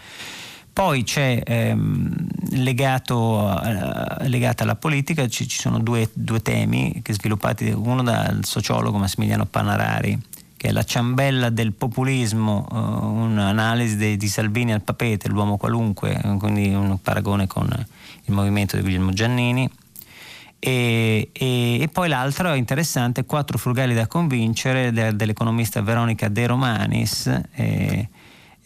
Poi c'è ehm, legato, eh, legata alla politica, ci, ci sono due, due, temi che sviluppati, uno dal sociologo Massimiliano Panarari, che è la ciambella del populismo, eh, un'analisi de, di Salvini al papete, l'uomo qualunque, quindi un paragone con il movimento di Guglielmo Giannini. E, e, e, poi l'altro è interessante, Quattro frugali da convincere de, dell'economista Veronica De Romanis. Eh,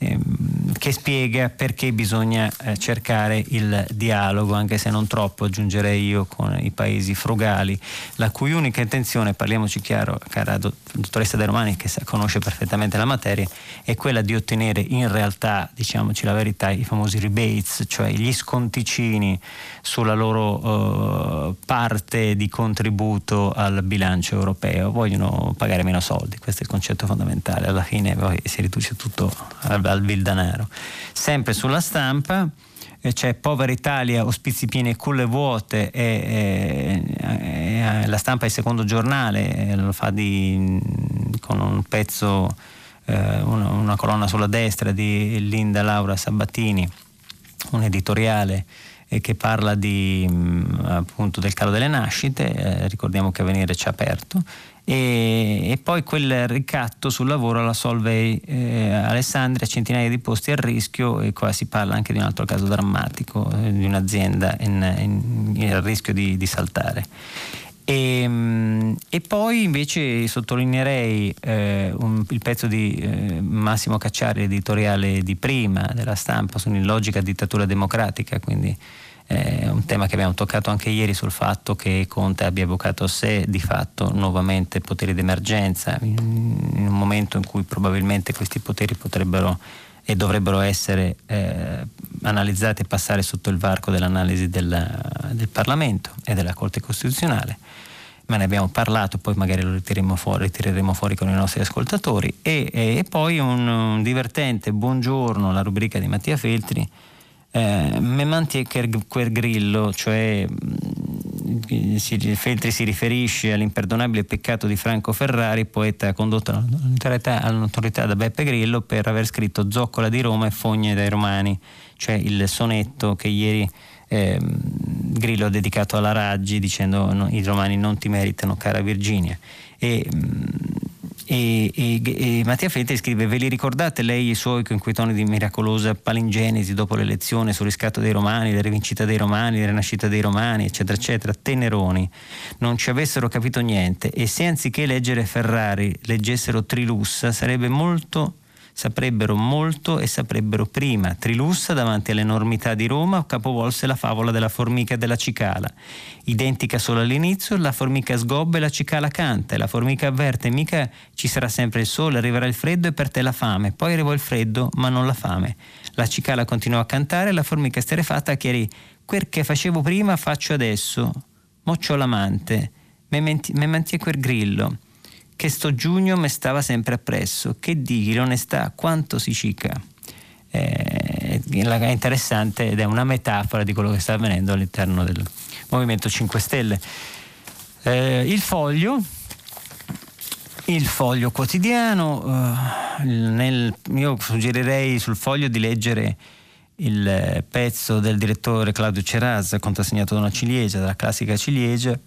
Ehm, che spiega perché bisogna eh, cercare il dialogo, anche se non troppo, aggiungerei io, con i paesi frugali, la cui unica intenzione, parliamoci chiaro, cara dottoressa De Romani, che conosce perfettamente la materia, è quella di ottenere in realtà, diciamoci la verità, i famosi rebates, cioè gli sconticini sulla loro uh, parte di contributo al bilancio europeo. Vogliono pagare meno soldi, questo è il concetto fondamentale. Alla fine poi si riduce tutto al al vil denaro. Sempre sulla stampa eh, c'è Povera Italia, ospizi pieni e culle vuote, e, e, e, la stampa è il secondo giornale, lo fa di, con un pezzo, eh, una, una, colonna sulla destra di Linda Laura Sabatini, un editoriale eh, che parla di, appunto del calo delle nascite, eh, ricordiamo che Avvenire ci ha aperto, e, e, poi quel ricatto sul lavoro alla Solvay eh, Alessandria, centinaia di posti a rischio e qua si parla anche di un altro caso drammatico eh, di un'azienda a rischio di, di saltare. E, ehm, e, poi invece sottolineerei eh, un, il pezzo di eh, Massimo Cacciari, editoriale di prima della stampa, su un'illogica dittatura democratica, quindi è un tema che abbiamo toccato anche ieri sul fatto che Conte abbia evocato a sé di fatto nuovamente poteri d'emergenza in un momento in cui probabilmente questi poteri potrebbero e dovrebbero essere eh, analizzati e passare sotto il varco dell'analisi del, del, Parlamento e della Corte Costituzionale. Ma ne abbiamo parlato, poi magari lo ritireremo fuori, ritireremo fuori con i nostri ascoltatori. E, e, e poi un, un divertente buongiorno, la rubrica di Mattia Feltri, eh, me mantiene quel grillo, cioè mm, si, Feltri si riferisce all'imperdonabile peccato di Franco Ferrari, poeta condotto all'autorità da Beppe Grillo per aver scritto Zoccola di Roma e Fogne dai Romani, cioè il sonetto che ieri eh, Grillo ha dedicato alla Raggi dicendo no, i romani non ti meritano cara Virginia. E, mm, e, e, e, Mattia Feltri scrive: Ve li ricordate lei e i suoi conquitoni di miracolosa palingenesi dopo l'elezione sul riscatto dei romani, la rivincita dei romani, la rinascita dei romani, eccetera, eccetera? Teneroni. Non ci avessero capito niente e se anziché leggere Ferrari leggessero Trilussa sarebbe molto saprebbero molto e saprebbero prima. Trilussa, davanti all'enormità di Roma, capovolse la favola della formica e della cicala. Identica solo all'inizio, la formica sgobba e la cicala canta, e la formica avverte, mica ci sarà sempre il sole, arriverà il freddo e per te la fame. Poi arrivò il freddo, ma non la fame. La cicala continuò a cantare e la formica sterefatta chiarì, quel che facevo prima faccio adesso. Moccio l'amante, me, menti- me mantie quel grillo che sto giugno mi stava sempre appresso. Che dighi, l'onestà, quanto si cica. Eh, è interessante ed è una metafora di quello che sta avvenendo all'interno del Movimento 5 Stelle. Eh, il foglio, il foglio quotidiano, eh, nel, io suggerirei sul foglio di leggere il pezzo del direttore Claudio Ceras, contrassegnato da una ciliegia, dalla classica ciliegia,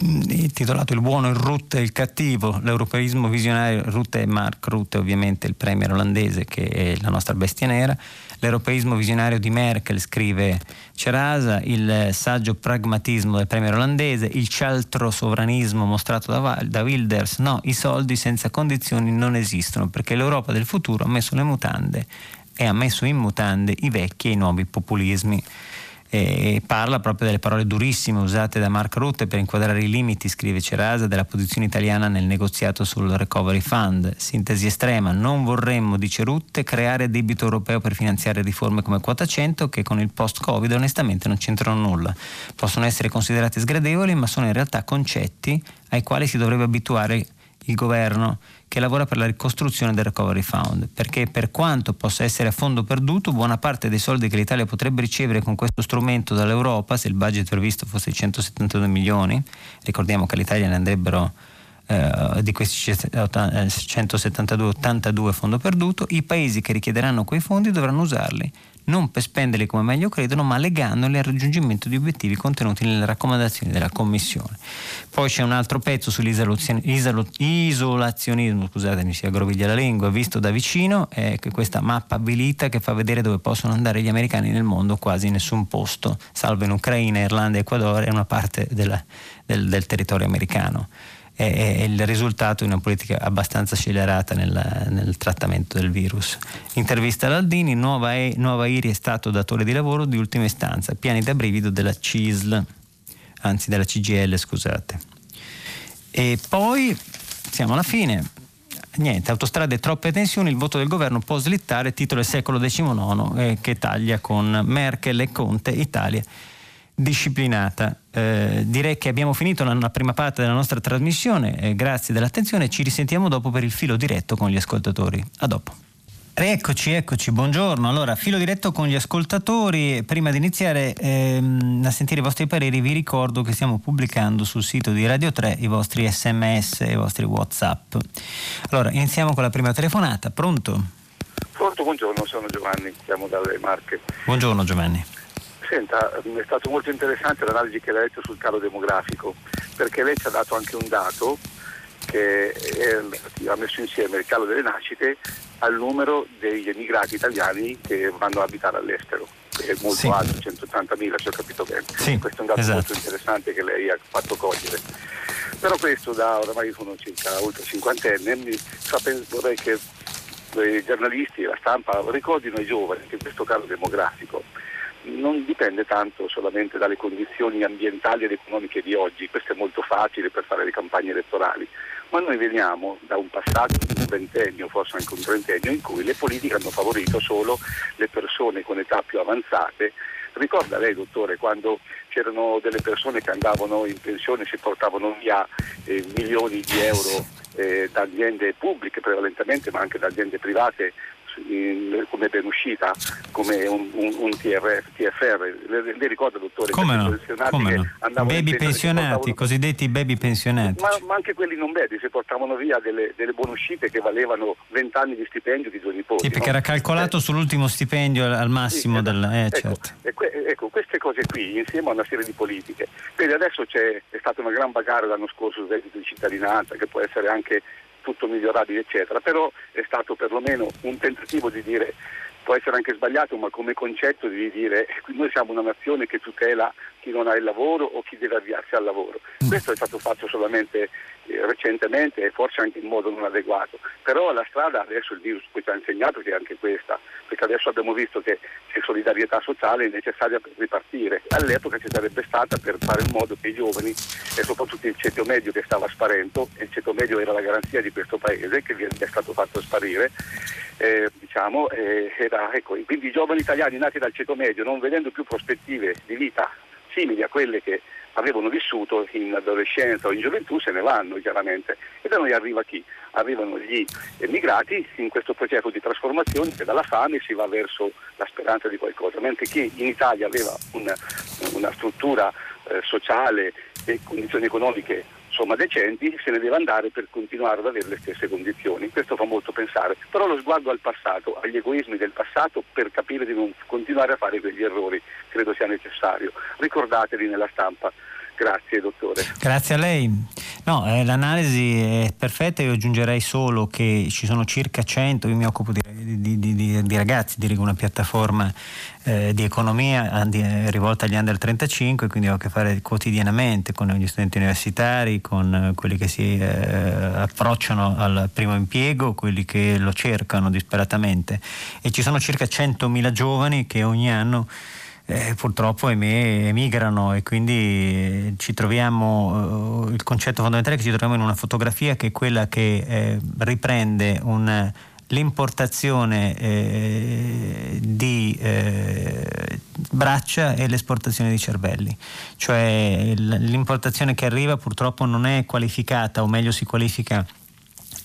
intitolato Il buono, il Rutte e il cattivo, l'europeismo visionario, Rutte è Mark Rutte ovviamente il premier olandese che è la nostra bestia nera, l'europeismo visionario di Merkel scrive Cerasa, il saggio pragmatismo del premier olandese, il cialtro sovranismo mostrato da, da Wilders, no, i soldi senza condizioni non esistono perché l'Europa del futuro ha messo le mutande e ha messo in mutande i vecchi e i nuovi populismi e parla proprio delle parole durissime usate da Mark Rutte per inquadrare i limiti, scrive Cerasa, della posizione italiana nel negoziato sul Recovery Fund. Sintesi estrema, non vorremmo, dice Rutte, creare debito europeo per finanziare riforme come quota 100 che con il post-Covid onestamente non c'entrano nulla. Possono essere considerate sgradevoli, ma sono in realtà concetti ai quali si dovrebbe abituare il governo che lavora per la ricostruzione del Recovery Fund, perché per quanto possa essere a fondo perduto, buona parte dei soldi che l'Italia potrebbe ricevere con questo strumento dall'Europa, se il budget previsto fosse 172 milioni, ricordiamo che all'Italia ne andrebbero eh, di questi 172 82 fondo perduto, i paesi che richiederanno quei fondi dovranno usarli non per spenderli come meglio credono, ma legandoli al raggiungimento di obiettivi contenuti nelle raccomandazioni della Commissione. Poi c'è un altro pezzo sull'isolazionismo, scusate mi si aggroviglia la lingua, visto da vicino, è questa mappa abilita che fa vedere dove possono andare gli americani nel mondo, quasi nessun posto, salvo in Ucraina, Irlanda e Ecuador, è una parte della, del, del territorio americano è, il risultato di una politica abbastanza scelerata nel, nel trattamento del virus. Intervista a Aldini, nuova, e, nuova IRI è stato datore di lavoro di ultima istanza, piani da brivido della CISL, anzi della CGL scusate. E poi siamo alla fine, niente, autostrade troppe tensioni, il voto del governo può slittare, titolo del secolo XIX eh, che taglia con Merkel e Conte, Italia disciplinata. Eh, direi che abbiamo finito la, la, prima parte della nostra trasmissione, eh, grazie dell'attenzione, ci risentiamo dopo per il filo diretto con gli ascoltatori. A dopo. Eccoci, eccoci, buongiorno. Allora, filo diretto con gli ascoltatori. Prima di iniziare ehm, a sentire i vostri pareri, vi ricordo che stiamo pubblicando sul sito di Radio 3 i vostri sms e i vostri WhatsApp. Allora, iniziamo con la prima telefonata. Pronto? Pronto, buongiorno, sono Giovanni, siamo dalle Marche. Buongiorno Giovanni. Senta, è stato molto interessante l'analisi che lei ha detto sul calo demografico, perché lei ci ha dato anche un dato che è, ha messo insieme il calo delle nascite al numero degli emigrati italiani che vanno a abitare all'estero, che è molto sì. alto, 180.000 se ho capito bene. Sì, questo è un dato esatto. molto interessante che lei ha fatto cogliere. Però questo da oramai sono circa oltre cinquantenne, vorrei che i giornalisti e la stampa ricordino ai giovani che questo calo demografico non dipende tanto solamente dalle condizioni ambientali ed economiche di oggi, questo è molto facile per fare le campagne elettorali, ma noi veniamo da un passato di un ventennio, forse anche un trentennio, in cui le politiche hanno favorito solo le persone con età più avanzate. Ricorda lei, dottore, quando c'erano delle persone che andavano in pensione e si portavano via eh, milioni di euro eh, da aziende pubbliche prevalentemente, ma anche da aziende private in, come ben uscita, come un, un, un TR, TFR. Le, le ricorda, dottore? Come no? Come no? Baby pensionati, cosiddetti baby pensionati. Ma, ma, anche quelli non baby si portavano via delle, delle uscite che valevano 20 anni di stipendio di due nipoti. Sì, perché no? era calcolato eh. sull'ultimo stipendio al massimo sì, del... Eh, ecco, certo. que, ecco, queste cose qui, insieme a una serie di politiche. Quindi adesso c'è, è stata una gran bagarre l'anno scorso sul reddito di cittadinanza, che può essere anche tutto migliorabile eccetera, però è stato perlomeno un tentativo di dire può essere anche sbagliato, ma come concetto di dire noi siamo una nazione che tutela chi non ha il lavoro o chi deve avviarsi al lavoro. Mm. Questo è stato fatto solamente eh, recentemente e forse anche in modo non adeguato, però la strada adesso il virus ci ha insegnato che è anche questa, perché adesso abbiamo visto che c'è solidarietà sociale è necessaria per ripartire. All'epoca ci sarebbe stata per fare in modo che i giovani e soprattutto il ceto medio che stava sparendo, e il ceto medio era la garanzia di questo paese che è stato fatto sparire, eh, diciamo, eh, era, ecco, quindi i giovani italiani nati dal ceto medio non vedendo più prospettive di vita simili a quelle che avevano vissuto in adolescenza o in gioventù se ne vanno chiaramente. E da noi arriva chi? Arrivano gli emigrati in questo processo di trasformazione che dalla fame si va verso la speranza di qualcosa, mentre chi in Italia aveva una, una struttura eh, sociale e condizioni economiche insomma, decenti se ne deve andare per continuare ad avere le stesse condizioni. Questo fa molto pensare, però lo sguardo al passato, agli egoismi del passato per capire di non continuare a fare quegli errori credo sia necessario. Ricordateli nella stampa. Grazie dottore. Grazie a lei. No, eh, l'analisi è perfetta, io aggiungerei solo che ci sono circa 100, io mi occupo di, di, di, di ragazzi, dirigo una piattaforma eh, di economia eh, rivolta agli under 35, quindi ho a che fare quotidianamente con gli studenti universitari, con eh, quelli che si eh, approcciano al primo impiego, quelli che lo cercano disperatamente e ci sono circa 100.000 giovani che ogni anno eh, purtroppo ahimè emigrano e quindi ci troviamo, eh, il concetto fondamentale è che ci troviamo in una fotografia che è quella che eh, riprende un, l'importazione eh, di eh, braccia e l'esportazione di cervelli, cioè l'importazione che arriva purtroppo non è qualificata o meglio si qualifica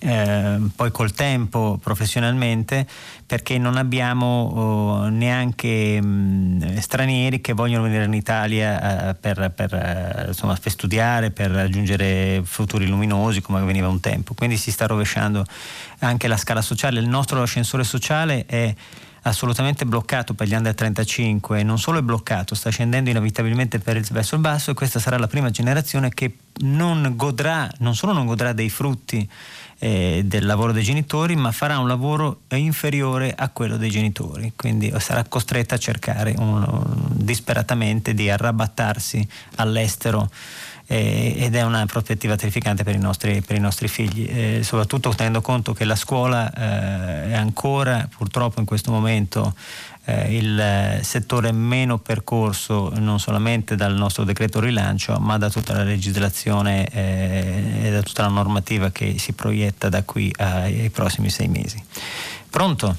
eh, poi col tempo professionalmente perché non abbiamo oh, neanche mh, stranieri che vogliono venire in Italia eh, per, per, eh, insomma, per, studiare, per raggiungere futuri luminosi come veniva un tempo. Quindi si sta rovesciando anche la scala sociale. Il nostro ascensore sociale è assolutamente bloccato per gli under 35 e non solo è bloccato, sta scendendo inevitabilmente il, verso il basso e questa sarà la prima generazione che non godrà, non solo non godrà dei frutti eh, del lavoro dei genitori, ma farà un lavoro inferiore a quello dei genitori, quindi sarà costretta a cercare un, disperatamente di arrabattarsi all'estero eh, ed è una prospettiva terrificante per i nostri, per i nostri figli, eh, soprattutto tenendo conto che la scuola eh, è ancora purtroppo in questo momento eh, il settore meno percorso non solamente dal nostro decreto rilancio ma da tutta la legislazione eh, e da tutta la normativa che si proietta da qui ai, ai prossimi sei mesi. Pronto?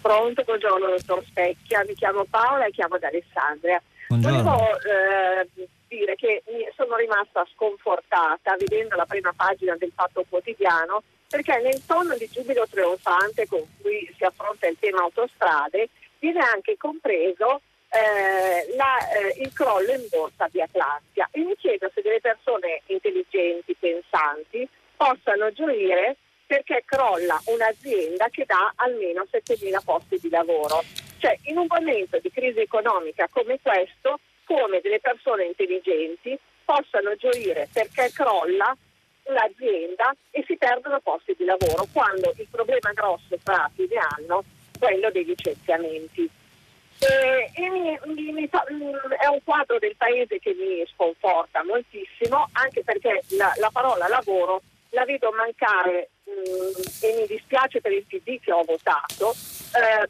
Pronto, buongiorno dottor Specchia, mi chiamo Paola e chiamo da Alessandria. Buongiorno. Volevo eh, dire che sono rimasta sconfortata vedendo la prima pagina del Fatto Quotidiano perché nel tono di giubilo trionfante con cui si affronta il tema autostrade viene anche compreso eh, la, eh, il crollo in borsa di Atlantia e mi chiedo se delle persone intelligenti, pensanti, possano gioire perché crolla un'azienda che dà almeno 7.000 posti di lavoro. Cioè in un momento di crisi economica come questo, come delle persone intelligenti possano gioire perché crolla l'azienda e si perdono posti di lavoro, quando il problema grosso tra fine anno quello dei licenziamenti. E, e mi, mi, mi, è un quadro del paese che mi sconforta moltissimo, anche perché la, la parola lavoro la vedo mancare mh, mm, e mi dispiace per il PD che ho votato eh,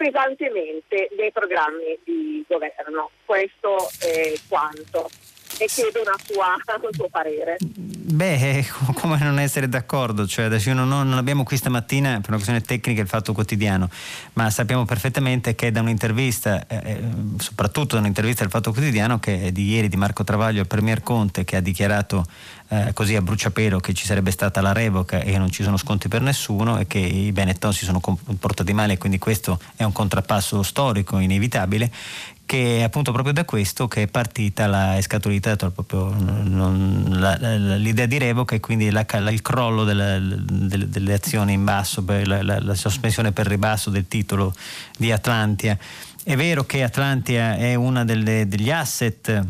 pesantemente nei programmi di governo. Questo è quanto e chiedo sua, un suo parere. Beh, come non essere d'accordo? Cioè, adesso non, non, abbiamo qui stamattina per una questione tecnica il fatto quotidiano, ma sappiamo perfettamente che da un'intervista, eh, eh, soprattutto da un'intervista del fatto quotidiano che è di ieri di Marco Travaglio al Premier Conte che ha dichiarato eh, così a bruciapelo che ci sarebbe stata la revoca e non ci sono sconti per nessuno e che i Benetton si sono comportati male quindi questo è un contrappasso storico inevitabile che è appunto proprio da questo che è partita la, è scaturita proprio non, la, la, l'idea di revoca e quindi il crollo della, delle, delle, azioni in basso, la, sospensione per ribasso del titolo di Atlantia. È vero che Atlantia è uno degli asset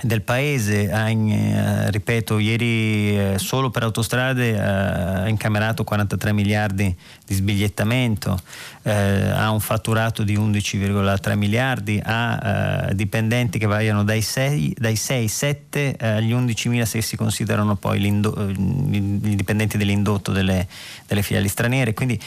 del paese eh, ripeto, ieri eh, solo per autostrade ha incamerato 43 miliardi di sbigliettamento, eh, ha un fatturato di 11,3 miliardi, ha eh, dipendenti che variano dai 6, dai 6 7 agli 11 mila se si considerano poi i dipendenti dell'indotto delle, delle filiali straniere, quindi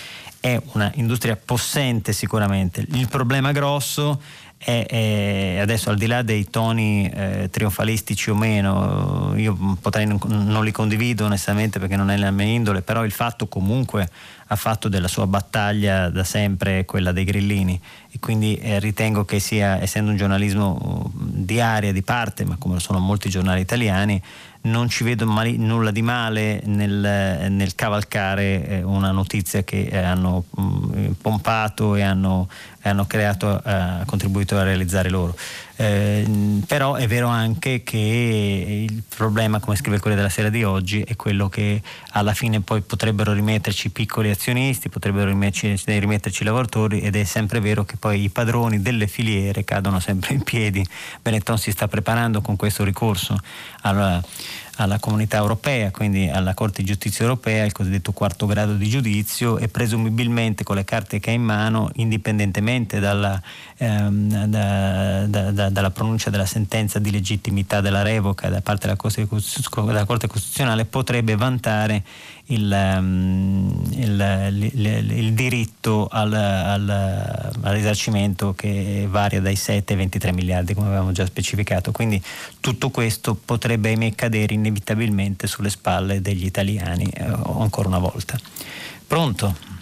è una industria possente sicuramente. Il problema grosso è, è, adesso al di là dei toni eh, trionfalistici o meno, io potrei non, non, li condivido onestamente perché non è la mia indole, però il fatto comunque ha fatto della sua battaglia da sempre quella dei grillini. E quindi eh, ritengo che sia, essendo un giornalismo di area, di parte, ma come lo sono molti giornali italiani, non ci vedo mali, nulla di male nel, nel cavalcare eh, una notizia che eh, hanno mh, pompato e hanno, hanno creato, eh, contribuito a realizzare loro. Eh, però è vero anche che il problema, come scrive Corriere della Sera di oggi, è quello che alla fine poi potrebbero rimetterci piccoli azionisti, potrebbero rimetterci, rimetterci i lavoratori ed è sempre vero che poi i padroni delle filiere cadono sempre in piedi. Benetton si sta preparando con questo ricorso. Allora, alla comunità europea, quindi alla Corte di Giustizia europea, il cosiddetto quarto grado di giudizio e presumibilmente con le carte che ha in mano, indipendentemente dalla, ehm, da, da, da, dalla pronuncia della sentenza di legittimità della revoca da parte della Corte, della Corte Costituzionale, potrebbe vantare il, ehm, il, il, il diritto al, al, al, risarcimento che varia dai 7 ai 23 miliardi come avevamo già specificato. Quindi tutto questo potrebbe ahimè cadere inevitabilmente sulle spalle degli italiani eh, ancora una volta. Pronto?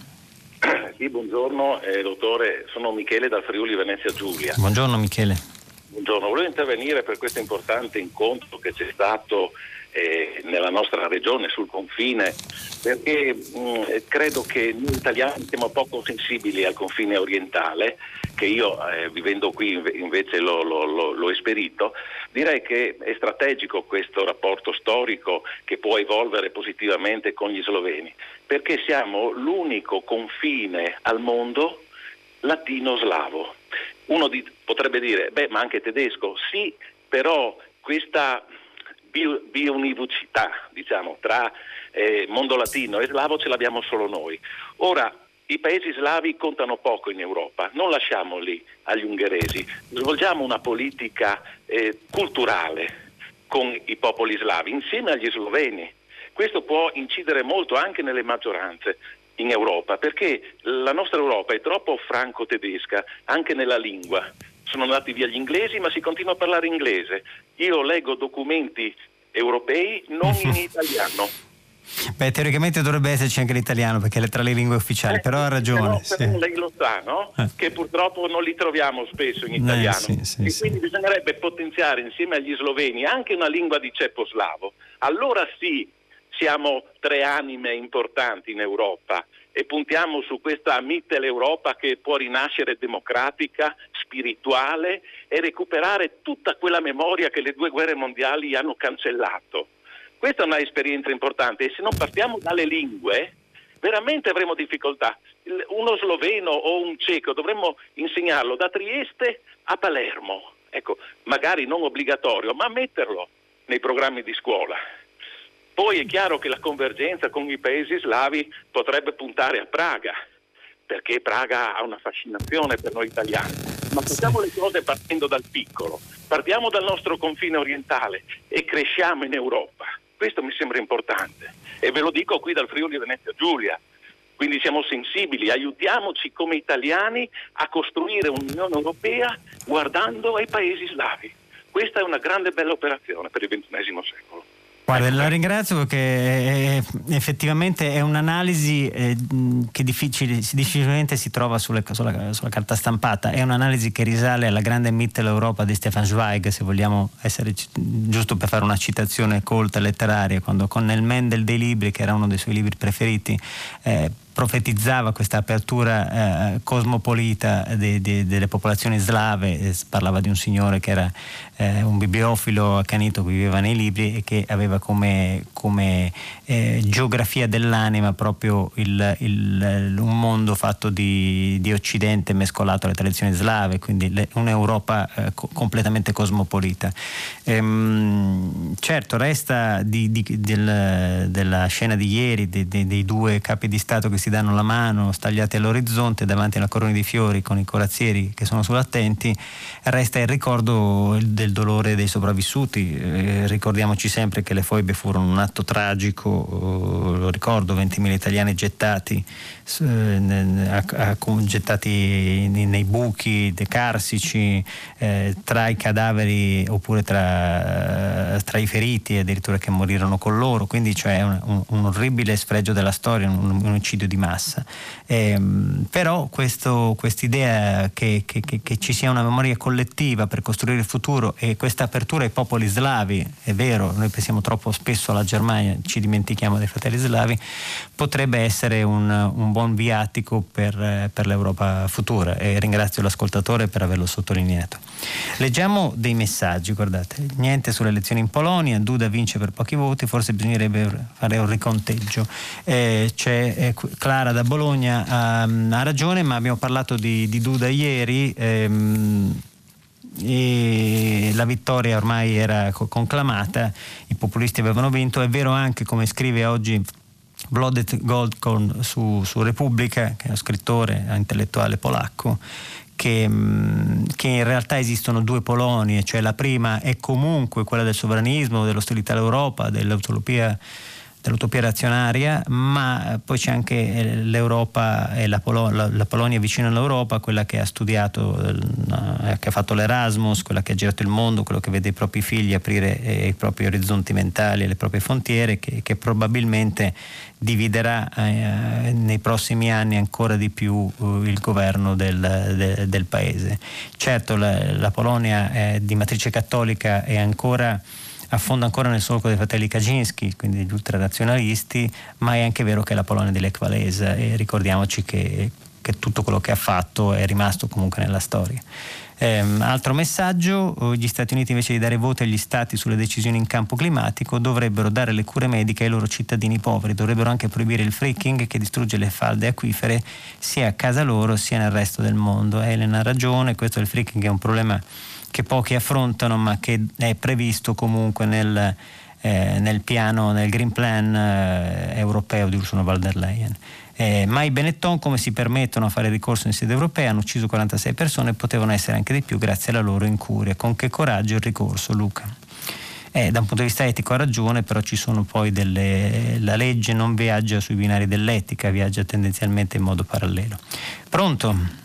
Sì, buongiorno eh, dottore, sono Michele dal Friuli Venezia Giulia. Buongiorno Michele. Buongiorno, volevo intervenire per questo importante incontro che c'è stato eh, nella nostra regione, sul confine, perché mh, mm, credo che noi italiani siamo poco sensibili al confine orientale, che io eh, vivendo qui invece l'ho, l'ho, l'ho, esperito, direi che è strategico questo rapporto storico che può evolvere positivamente con gli sloveni, perché siamo l'unico confine al mondo latino-slavo. Uno di, potrebbe dire, beh, ma anche tedesco, sì, però questa biunivocità diciamo, tra eh, mondo latino e slavo ce l'abbiamo solo noi. Ora, i paesi slavi contano poco in Europa, non lasciamoli agli ungheresi, svolgiamo una politica eh, culturale con i popoli slavi insieme agli sloveni. Questo può incidere molto anche nelle maggioranze in Europa, perché la nostra Europa è troppo franco-tedesca anche nella lingua sono andati via gli inglesi, ma si continua a parlare inglese. Io leggo documenti europei non in italiano. Beh, teoricamente dovrebbe esserci anche l'italiano perché è tra le lingue ufficiali, eh, però ha ragione. Però, sì. però lei lo sa, no? Eh. Che purtroppo non li troviamo spesso in italiano. Eh, sì, sì, e quindi bisognerebbe potenziare insieme agli sloveni anche una lingua di ceppo slavo. Allora sì, siamo tre anime importanti in Europa e puntiamo su questa Mitteleuropa che può rinascere democratica, spirituale e recuperare tutta quella memoria che le due guerre mondiali hanno cancellato. Questa è un'esperienza importante e se non partiamo dalle lingue veramente avremo difficoltà. Uno sloveno o un ceco dovremmo insegnarlo da Trieste a Palermo. Ecco, magari non obbligatorio, ma metterlo nei programmi di scuola. Poi è chiaro che la convergenza con i paesi slavi potrebbe puntare a Praga, perché Praga ha una fascinazione per noi italiani. Ma facciamo le cose partendo dal piccolo, partiamo dal nostro confine orientale e cresciamo in Europa. Questo mi sembra importante e ve lo dico qui dal Friuli Venezia Giulia. Quindi siamo sensibili, aiutiamoci come italiani a costruire un'Unione Europea guardando ai paesi slavi. Questa è una grande bella operazione per il XXI secolo. Guarda, la ringrazio perché effettivamente è un'analisi eh, che difficilmente si trova sulle, sulla, sulla, carta stampata, è un'analisi che risale alla grande Mitteleuropa di Stefan Zweig, se vogliamo essere giusto per fare una citazione colta letteraria, quando con Nel Mendel dei libri, che era uno dei suoi libri preferiti, eh, profetizzava questa apertura eh, cosmopolita de, de, delle popolazioni slave, eh, parlava di un signore che era eh, un bibliofilo accanito che viveva nei libri e che aveva come, come eh, geografia dell'anima proprio il, il, un mondo fatto di, di, Occidente mescolato alle tradizioni slave, quindi le, un'Europa eh, co- completamente cosmopolita. Ehm, certo, resta di, di, del, della scena di ieri dei, dei due capi di Stato che si danno la mano stagliati all'orizzonte davanti alla corona di fiori con i corazzieri che sono sull'attenti, resta il ricordo del dolore dei sopravvissuti. Eh, ricordiamoci sempre che le foibe furono un atto tragico, eh, lo ricordo, 20.000 italiani gettati, eh, gettati nei buchi dei carsici, eh, tra i cadaveri oppure tra, tra, i feriti addirittura che morirono con loro, quindi cioè un, un, un orribile sfregio della storia, un, un omicidio di massa. Eh, però questa idea che, che, che, ci sia una memoria collettiva per costruire il futuro e questa apertura ai popoli slavi, è vero, noi pensiamo troppo spesso alla Germania, ci dimentichiamo dei fratelli slavi, potrebbe essere un, un buon viatico per, per l'Europa futura e ringrazio l'ascoltatore per averlo sottolineato. Leggiamo dei messaggi, guardate, niente sulle elezioni in Polonia, Duda vince per pochi voti, forse bisognerebbe fare un riconteggio. Eh, c'è eh, Clara da Bologna, ha, ha, ragione, ma abbiamo parlato di, di Duda ieri. Ehm, e la vittoria ormai era conclamata, i populisti avevano vinto, è vero anche come scrive oggi Blooded Goldcorn su, su Repubblica, che è uno scrittore intellettuale polacco, che, che, in realtà esistono due Polonie, cioè la prima è comunque quella del sovranismo, dell'ostilità all'Europa, dell'utopia dell'utopia razionaria, ma poi c'è anche eh, l'Europa e la, Polo- la, la Polonia vicino all'Europa, quella che ha studiato, eh, che ha fatto l'Erasmus, quella che ha girato il mondo, quello che vede i propri figli aprire eh, i propri orizzonti mentali e le proprie frontiere, che, che probabilmente dividerà eh, nei prossimi anni ancora di più eh, il governo del, de, del paese. Certo la, la Polonia di matrice cattolica è ancora affonda ancora nel solco dei fratelli Kaczynski, quindi degli ultranazionalisti, ma è anche vero che è la Polonia di Lech Walesa e ricordiamoci che, che tutto quello che ha fatto è rimasto comunque nella storia. Eh, altro messaggio, gli Stati Uniti invece di dare voto agli Stati sulle decisioni in campo climatico dovrebbero dare le cure mediche ai loro cittadini poveri, dovrebbero anche proibire il fracking che distrugge le falde acquifere sia a casa loro sia nel resto del mondo. Elena ha ragione, questo del fracking è un problema che pochi affrontano ma che è previsto comunque nel, eh, nel piano, nel Green Plan eh, europeo di Ursula von der Leyen. Eh, ma i Benetton come si permettono a fare ricorso in sede europea hanno ucciso 46 persone e potevano essere anche di più grazie alla loro incuria. Con che coraggio il ricorso, Luca? Eh, da un punto di vista etico ha ragione, però ci sono poi delle. la legge non viaggia sui binari dell'etica, viaggia tendenzialmente in modo parallelo. Pronto?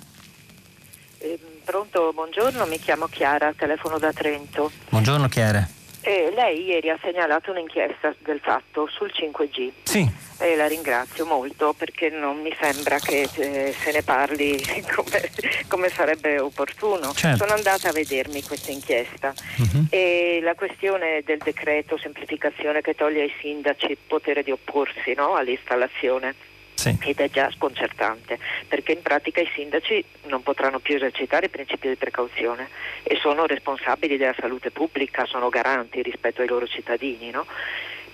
Pronto, buongiorno, mi chiamo Chiara, telefono da Trento. Buongiorno Chiara. Eh, lei ieri ha segnalato un'inchiesta del fatto sul 5G. Sì. E la ringrazio molto perché non mi sembra che eh, se ne parli come, come sarebbe opportuno. Certo. Sono andata a vedermi questa inchiesta uh-huh. e la questione del decreto semplificazione che toglie ai sindaci il potere di opporsi no, all'installazione sì. ed è già sconcertante perché in pratica i sindaci non potranno più esercitare il principio di precauzione e sono responsabili della salute pubblica, sono garanti rispetto ai loro cittadini. No?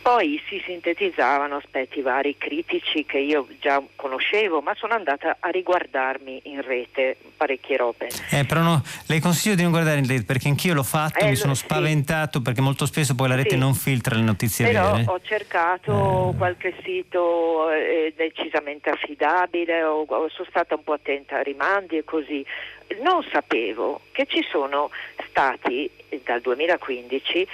Poi si sintetizzavano aspetti vari critici che io già conoscevo, ma sono andata a riguardarmi in rete parecchie robe. Eh, però no, le consiglio di non guardare in rete perché anch'io l'ho fatto, eh, mi sono sì. spaventato perché molto spesso poi la rete sì. non filtra le notizie però vere. ho cercato eh. qualche sito eh, decisamente affidabile, o, sono stata un po' attenta a rimandi e così. Non sapevo che ci sono stati dal 2015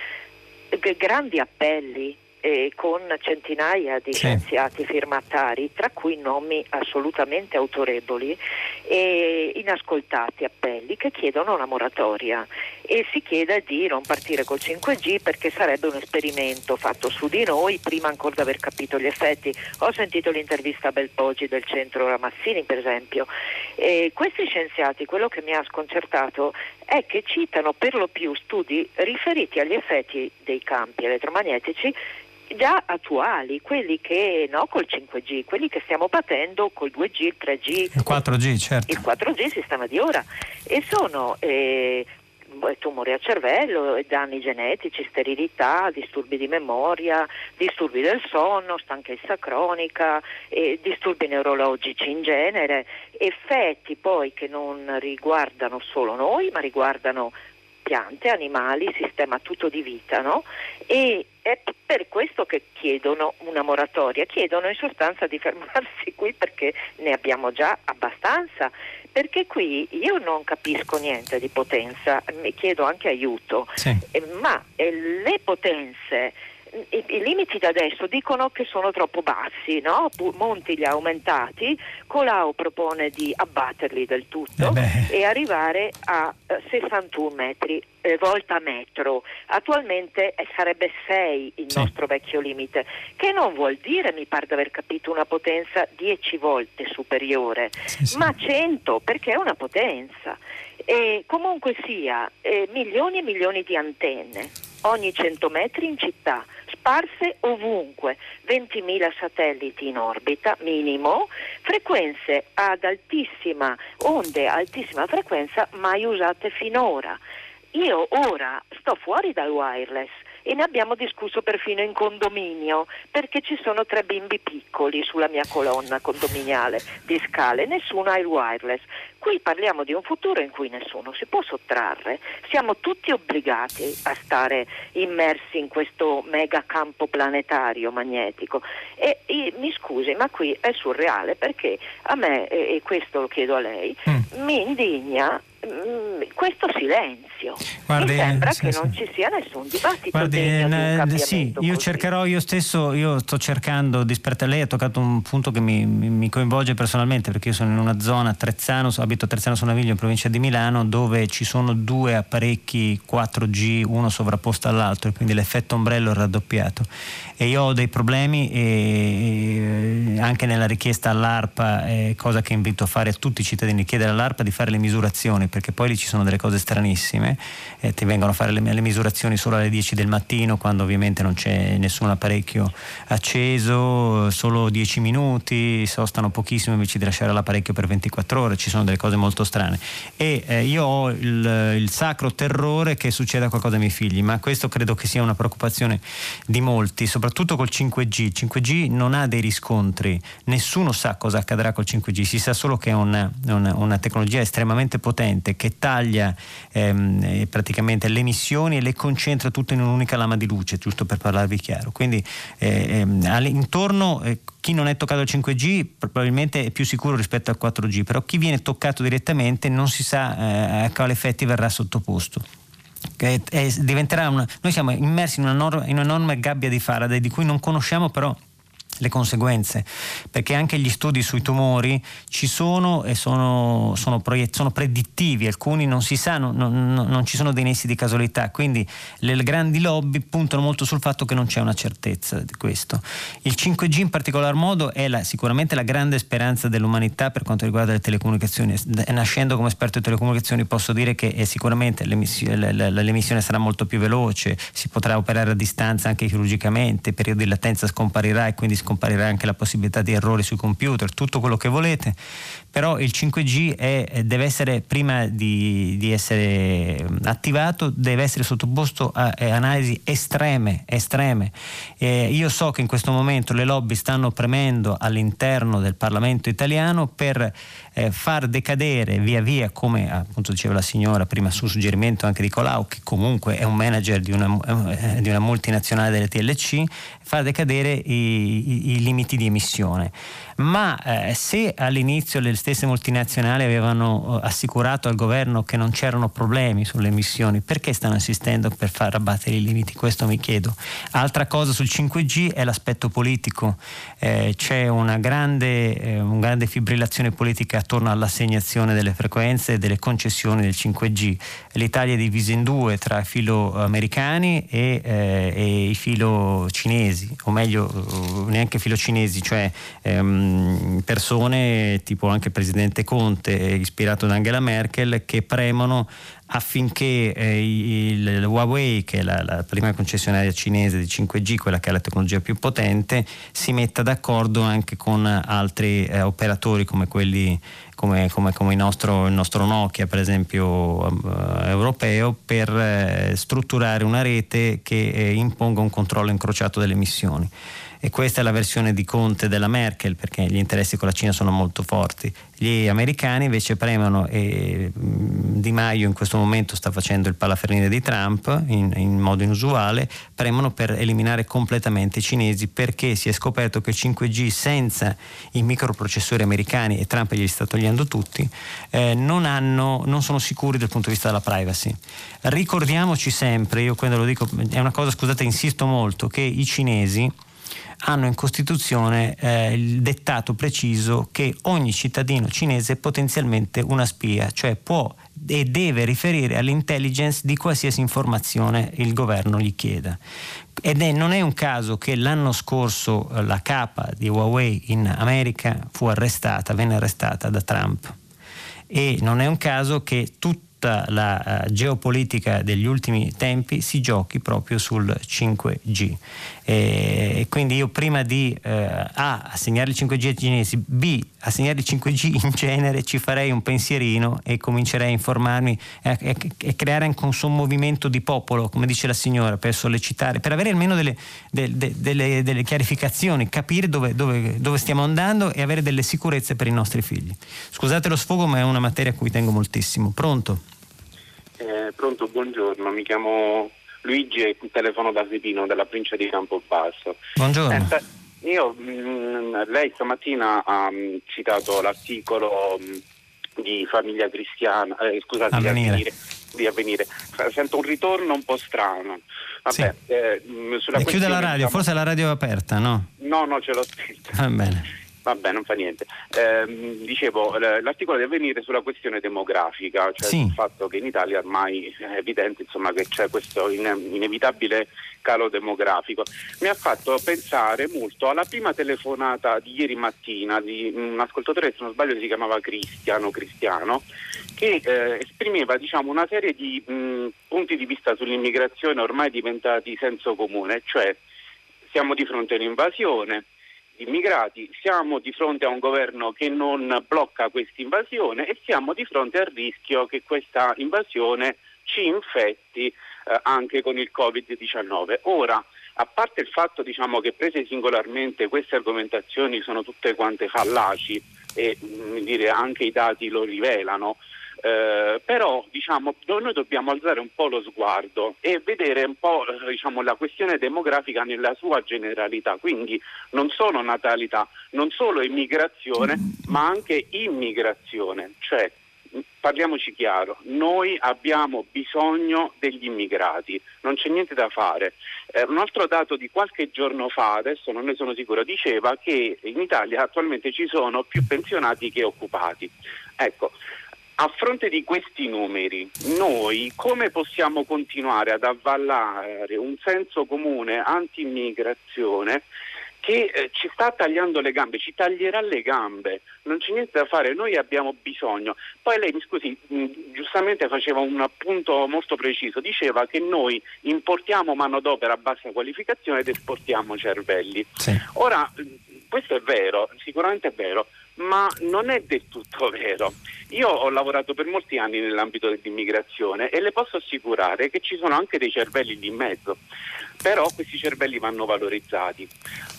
grandi appelli eh, con centinaia di sì. scienziati firmatari, tra cui nomi assolutamente autorevoli e inascoltati appelli che chiedono una moratoria e si chiede di non partire col 5G perché sarebbe un esperimento fatto su di noi prima ancora di aver capito gli effetti. Ho sentito l'intervista a Belpogi del centro Ramazzini per esempio. E questi scienziati, quello che mi ha sconcertato è che citano per lo più studi riferiti agli effetti dei campi elettromagnetici già attuali, quelli che no col 5G, quelli che stiamo patendo col 2G, il 3G, il 4G, certo. Il 4G sistema di ora e sono eh, tumori al cervello, danni genetici, sterilità, disturbi di memoria, disturbi del sonno, stanchezza cronica, disturbi neurologici in genere, effetti poi che non riguardano solo noi ma riguardano piante, animali, sistema tutto di vita, no? E è per questo che chiedono una moratoria, chiedono in sostanza di fermarsi qui perché ne abbiamo già abbastanza, perché qui io non capisco niente di potenza, mi chiedo anche aiuto, sì. eh, ma eh, le potenze i, i, limiti da adesso dicono che sono troppo bassi, no? Monti li ha aumentati, Colau propone di abbatterli del tutto eh e arrivare a eh, 61 metri eh, volta metro. Attualmente eh, sarebbe 6 il sì. nostro vecchio limite, che non vuol dire, mi pare di aver capito, una potenza 10 volte superiore, sì, sì. ma 100 perché è una potenza. E comunque sia, eh, milioni e milioni di antenne ogni 100 metri in città sparse ovunque, 20.000 satelliti in orbita minimo, frequenze ad altissima, onde altissima frequenza mai usate finora. Io ora sto fuori dal wireless e ne abbiamo discusso perfino in condominio perché ci sono tre bimbi piccoli sulla mia colonna condominiale di scale, nessuno ha il wireless. Qui parliamo di un futuro in cui nessuno si può sottrarre, siamo tutti obbligati a stare immersi in questo mega campo planetario magnetico e, e mi scusi ma qui è surreale perché a me, e questo lo chiedo a lei, mm. mi indigna questo silenzio. Guardi, Mi sembra sì, che sì. non ci sia nessun dibattito. Guardi, di sì, io così. cercherò io stesso, io sto cercando di sperare. Lei ha toccato un punto che mi, mi, coinvolge personalmente perché io sono in una zona, Trezzano, abito a Trezzano Sonaviglio in provincia di Milano, dove ci sono due apparecchi 4G, uno sovrapposto all'altro, e quindi l'effetto ombrello è raddoppiato. E io ho dei problemi e, anche nella richiesta all'ARPA, cosa che invito a fare a tutti i cittadini, chiedere all'ARPA di fare le misurazioni perché poi lì ci sono delle cose stranissime, eh, ti vengono a fare le, le, misurazioni solo alle 10 del mattino quando ovviamente non c'è nessun apparecchio acceso, solo 10 minuti, sostano pochissimo invece di lasciare l'apparecchio per 24 ore, ci sono delle cose molto strane. E eh, io ho il, il sacro terrore che succeda qualcosa ai miei figli, ma questo credo che sia una preoccupazione di molti, soprattutto col 5G. Il 5G non ha dei riscontri, nessuno sa cosa accadrà col 5G, si sa solo che è una, una, una tecnologia estremamente potente potente che taglia ehm, eh, praticamente le emissioni e le concentra tutte in un'unica lama di luce, giusto per parlarvi chiaro. Quindi eh, ehm, intorno eh, chi non è toccato al 5G probabilmente è più sicuro rispetto al 4G, però chi viene toccato direttamente non si sa eh, a quali effetti verrà sottoposto. È, è, una, noi siamo immersi in, una in un'enorme gabbia di Faraday di cui non conosciamo però le conseguenze, perché anche gli studi sui tumori ci sono e sono, sono, proiett- sono predittivi, alcuni non si sa, non, non, non, ci sono dei nessi di casualità, quindi le grandi lobby puntano molto sul fatto che non c'è una certezza di questo. Il 5G in particolar modo è la, sicuramente la grande speranza dell'umanità per quanto riguarda le telecomunicazioni. Nascendo come esperto di telecomunicazioni posso dire che sicuramente l'emissione, l'emissione sarà molto più veloce, si potrà operare a distanza anche chirurgicamente, il periodo di latenza scomparirà e quindi scomparirà anche la possibilità di errori sui computer, tutto quello che volete, però il 5G è, deve essere, prima di, di, essere attivato, deve essere sottoposto a, a analisi estreme, estreme. Eh, io so che in questo momento le lobby stanno premendo all'interno del Parlamento italiano per eh, far decadere via via, come appunto diceva la signora prima su suggerimento anche di Colau, che comunque è un manager di una, eh, di una multinazionale delle TLC, far decadere i, i, i limiti di emissione ma eh, se all'inizio le stesse multinazionali avevano eh, assicurato al governo che non c'erano problemi sulle emissioni, perché stanno insistendo per far abbattere i limiti? Questo mi chiedo. Altra cosa sul 5G è l'aspetto politico, eh, c'è una grande, eh, una grande fibrillazione politica attorno all'assegnazione delle frequenze e delle concessioni del 5G. L'Italia è divisa in due tra i filo americani e, eh, e i filo cinesi, o meglio neanche filo cinesi, cioè ehm, ehm, persone tipo anche il presidente Conte, ispirato da Angela Merkel, che premono affinché eh, il, Huawei, che è la, la, prima concessionaria cinese di 5G, quella che ha la tecnologia più potente, si metta d'accordo anche con altri eh, operatori come quelli come, come, come il, nostro, il, nostro, Nokia per esempio eh, europeo per eh, strutturare una rete che eh, imponga un controllo incrociato delle emissioni e questa è la versione di Conte della Merkel perché gli interessi con la Cina sono molto forti. Gli americani invece premono e Di Maio in questo momento sta facendo il palaferine di Trump in, in modo inusuale, premono per eliminare completamente i cinesi perché si è scoperto che 5G senza i microprocessori americani e Trump gli sta togliendo tutti, eh, non, hanno, non sono sicuri dal punto di vista della privacy. Ricordiamoci sempre, io quando lo dico, è una cosa, scusate, insisto molto, che i cinesi hanno in Costituzione eh, il dettato preciso che ogni cittadino cinese è potenzialmente una spia, cioè può e deve riferire all'intelligence di qualsiasi informazione il governo gli chieda. Ed è, non è un caso che l'anno scorso eh, la capa di Huawei in America fu arrestata, venne arrestata da Trump. E non è un caso che tutti la uh, geopolitica degli ultimi tempi si giochi proprio sul 5G. E, quindi io prima di uh, A assegnare il 5G ai cinesi, B assegnare il 5G in genere ci farei un pensierino e comincerei a informarmi e, e, e creare anche un, un movimento di popolo, come dice la signora, per sollecitare, per avere almeno delle, de, de, delle, delle chiarificazioni, capire dove, dove, dove stiamo andando e avere delle sicurezze per i nostri figli. Scusate lo sfogo, ma è una materia a cui tengo moltissimo. Pronto? Eh, pronto, buongiorno, mi chiamo Luigi e telefono da Sepino della provincia di Campobasso. Buongiorno. Eh, io, mh, mm, lei stamattina ha mh, mm, citato l'articolo mh, mm, di Famiglia Cristiana, eh, scusate, avvenire. Di, avvenire, di avvenire. Sento un ritorno un po' strano. Vabbè, sì. eh, sulla chiude la radio, diciamo... forse la radio è aperta, no? No, no, ce l'ho spenta. Va bene. Vabbè, non fa niente. Eh, dicevo, l'articolo deve venire sulla questione demografica, cioè sì. il fatto che in Italia ormai è evidente insomma, che c'è questo inevitabile calo demografico. Mi ha fatto pensare molto alla prima telefonata di ieri mattina di un ascoltatore, se non sbaglio si chiamava Cristiano, Cristiano che eh, esprimeva diciamo, una serie di mh, punti di vista sull'immigrazione ormai diventati senso comune, cioè siamo di fronte a un'invasione immigrati, siamo di fronte a un governo che non blocca questa invasione e siamo di fronte al rischio che questa invasione ci infetti eh, anche con il Covid-19. Ora, a parte il fatto diciamo, che prese singolarmente queste argomentazioni sono tutte quante fallaci e mm, dire, anche i dati lo rivelano, eh, però diciamo, noi dobbiamo alzare un po' lo sguardo e vedere un po' eh, diciamo, la questione demografica nella sua generalità, quindi non solo natalità, non solo immigrazione, ma anche immigrazione, cioè parliamoci chiaro, noi abbiamo bisogno degli immigrati, non c'è niente da fare. Eh, un altro dato di qualche giorno fa, adesso non ne sono sicuro, diceva che in Italia attualmente ci sono più pensionati che occupati. Ecco, a fronte di questi numeri, noi come possiamo continuare ad avvallare un senso comune anti-immigrazione che eh, ci sta tagliando le gambe, ci taglierà le gambe, non c'è niente da fare, noi abbiamo bisogno. Poi lei, mi scusi, mh, giustamente faceva un appunto molto preciso, diceva che noi importiamo manodopera a bassa qualificazione ed esportiamo cervelli. Sì. Ora, questo è vero, sicuramente è vero, ma non è del tutto vero. Io ho lavorato per molti anni nell'ambito dell'immigrazione e le posso assicurare che ci sono anche dei cervelli lì in mezzo, però questi cervelli vanno valorizzati.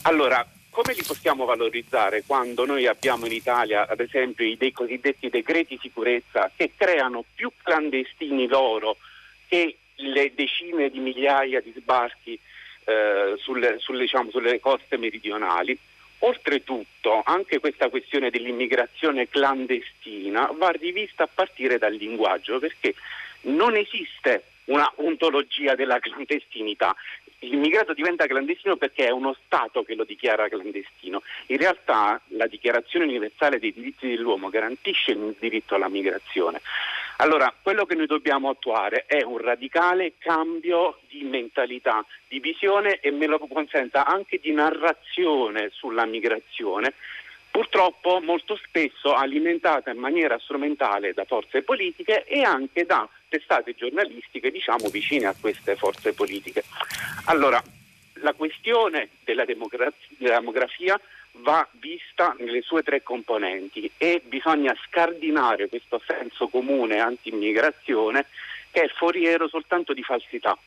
Allora, come li possiamo valorizzare quando noi abbiamo in Italia, ad esempio, i dei cosiddetti decreti sicurezza che creano più clandestini loro che le decine di migliaia di sbarchi eh, sulle, sulle, diciamo, sulle coste meridionali? Oltretutto, anche questa questione dell'immigrazione clandestina va rivista a partire dal linguaggio, perché non esiste una ontologia della clandestinità. L'immigrato diventa clandestino perché è uno Stato che lo dichiara clandestino. In realtà la Dichiarazione universale dei diritti dell'uomo garantisce il diritto alla migrazione. Allora, quello che noi dobbiamo attuare è un radicale cambio di mentalità, di visione e me lo consenta anche di narrazione sulla migrazione purtroppo molto spesso alimentata in maniera strumentale da forze politiche e anche da testate giornalistiche diciamo vicine a queste forze politiche. Allora, la questione della demografia va vista nelle sue tre componenti e bisogna scardinare questo senso comune anti-immigrazione che è foriero soltanto di falsità.